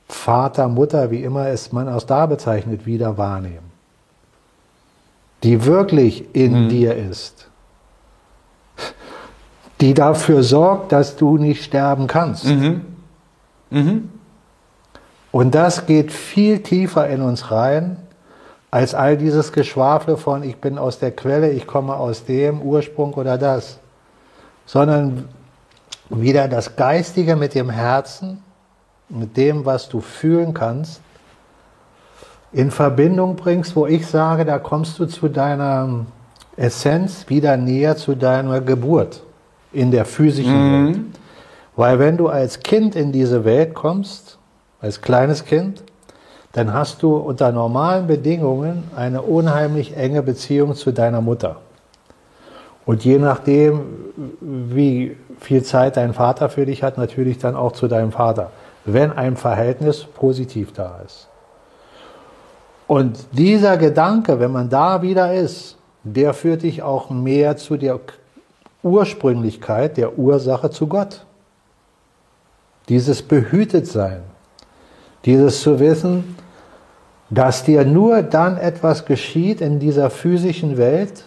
Speaker 2: Vater, Mutter, wie immer es man aus da bezeichnet, wieder wahrnehmen die wirklich in mhm. dir ist, die dafür sorgt, dass du nicht sterben kannst. Mhm. Mhm. Und das geht viel tiefer in uns rein, als all dieses Geschwafel von, ich bin aus der Quelle, ich komme aus dem Ursprung oder das, sondern wieder das Geistige mit dem Herzen, mit dem, was du fühlen kannst, in Verbindung bringst, wo ich sage, da kommst du zu deiner Essenz wieder näher zu deiner Geburt in der physischen mhm. Welt. Weil wenn du als Kind in diese Welt kommst, als kleines Kind, dann hast du unter normalen Bedingungen eine unheimlich enge Beziehung zu deiner Mutter. Und je nachdem, wie viel Zeit dein Vater für dich hat, natürlich dann auch zu deinem Vater, wenn ein Verhältnis positiv da ist. Und dieser Gedanke, wenn man da wieder ist, der führt dich auch mehr zu der Ursprünglichkeit, der Ursache zu Gott. Dieses Behütetsein, dieses zu wissen, dass dir nur dann etwas geschieht in dieser physischen Welt,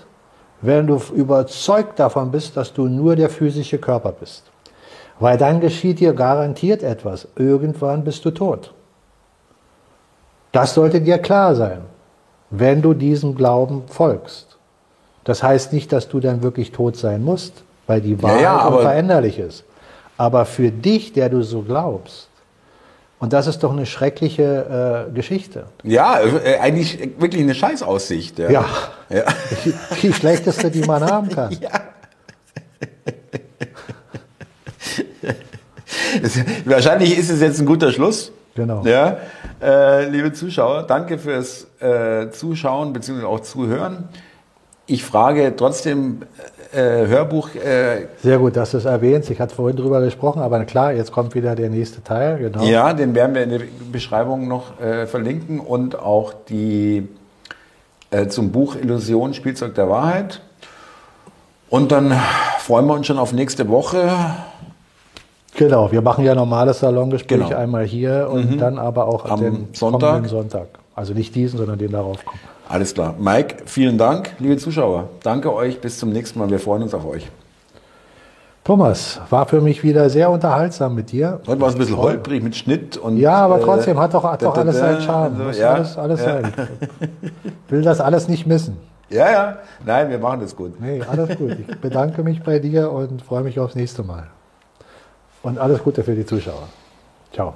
Speaker 2: wenn du überzeugt davon bist, dass du nur der physische Körper bist. Weil dann geschieht dir garantiert etwas. Irgendwann bist du tot. Das sollte dir klar sein, wenn du diesem Glauben folgst. Das heißt nicht, dass du dann wirklich tot sein musst, weil die Wahrheit ja, ja, unveränderlich ist. Aber für dich, der du so glaubst, und das ist doch eine schreckliche äh, Geschichte.
Speaker 1: Ja, äh, eigentlich wirklich eine Scheißaussicht.
Speaker 2: Ja, ja. ja. Die, die schlechteste, die man haben kann. Ja.
Speaker 1: Wahrscheinlich ist es jetzt ein guter Schluss.
Speaker 2: Genau.
Speaker 1: Ja, äh, liebe Zuschauer, danke fürs äh, Zuschauen bzw. auch Zuhören. Ich frage trotzdem äh, Hörbuch. Äh,
Speaker 2: Sehr gut, dass du es erwähnst. Ich hatte vorhin drüber gesprochen, aber klar, jetzt kommt wieder der nächste Teil.
Speaker 1: Genau. Ja, den werden wir in der Beschreibung noch äh, verlinken und auch die äh, zum Buch Illusion Spielzeug der Wahrheit. Und dann freuen wir uns schon auf nächste Woche.
Speaker 2: Genau, wir machen ja normales Salongespräch genau. einmal hier und mhm. dann aber auch
Speaker 1: am Sonntag.
Speaker 2: Sonntag. Also nicht diesen, sondern den darauf kommen.
Speaker 1: Alles klar. Mike, vielen Dank, liebe Zuschauer. Danke euch, bis zum nächsten Mal. Wir freuen uns auf euch.
Speaker 2: Thomas, war für mich wieder sehr unterhaltsam mit dir.
Speaker 1: Heute war es ein bisschen holprig mit Schnitt und.
Speaker 2: Ja, aber trotzdem hat doch, hat doch alles seinen Charme. Also, ja, alles, alles ja. sein. Will das alles nicht missen.
Speaker 1: Ja, ja. Nein, wir machen das gut.
Speaker 2: Nee, alles gut. Ich bedanke mich bei dir und freue mich aufs nächste Mal. Und alles Gute für die Zuschauer. Ciao.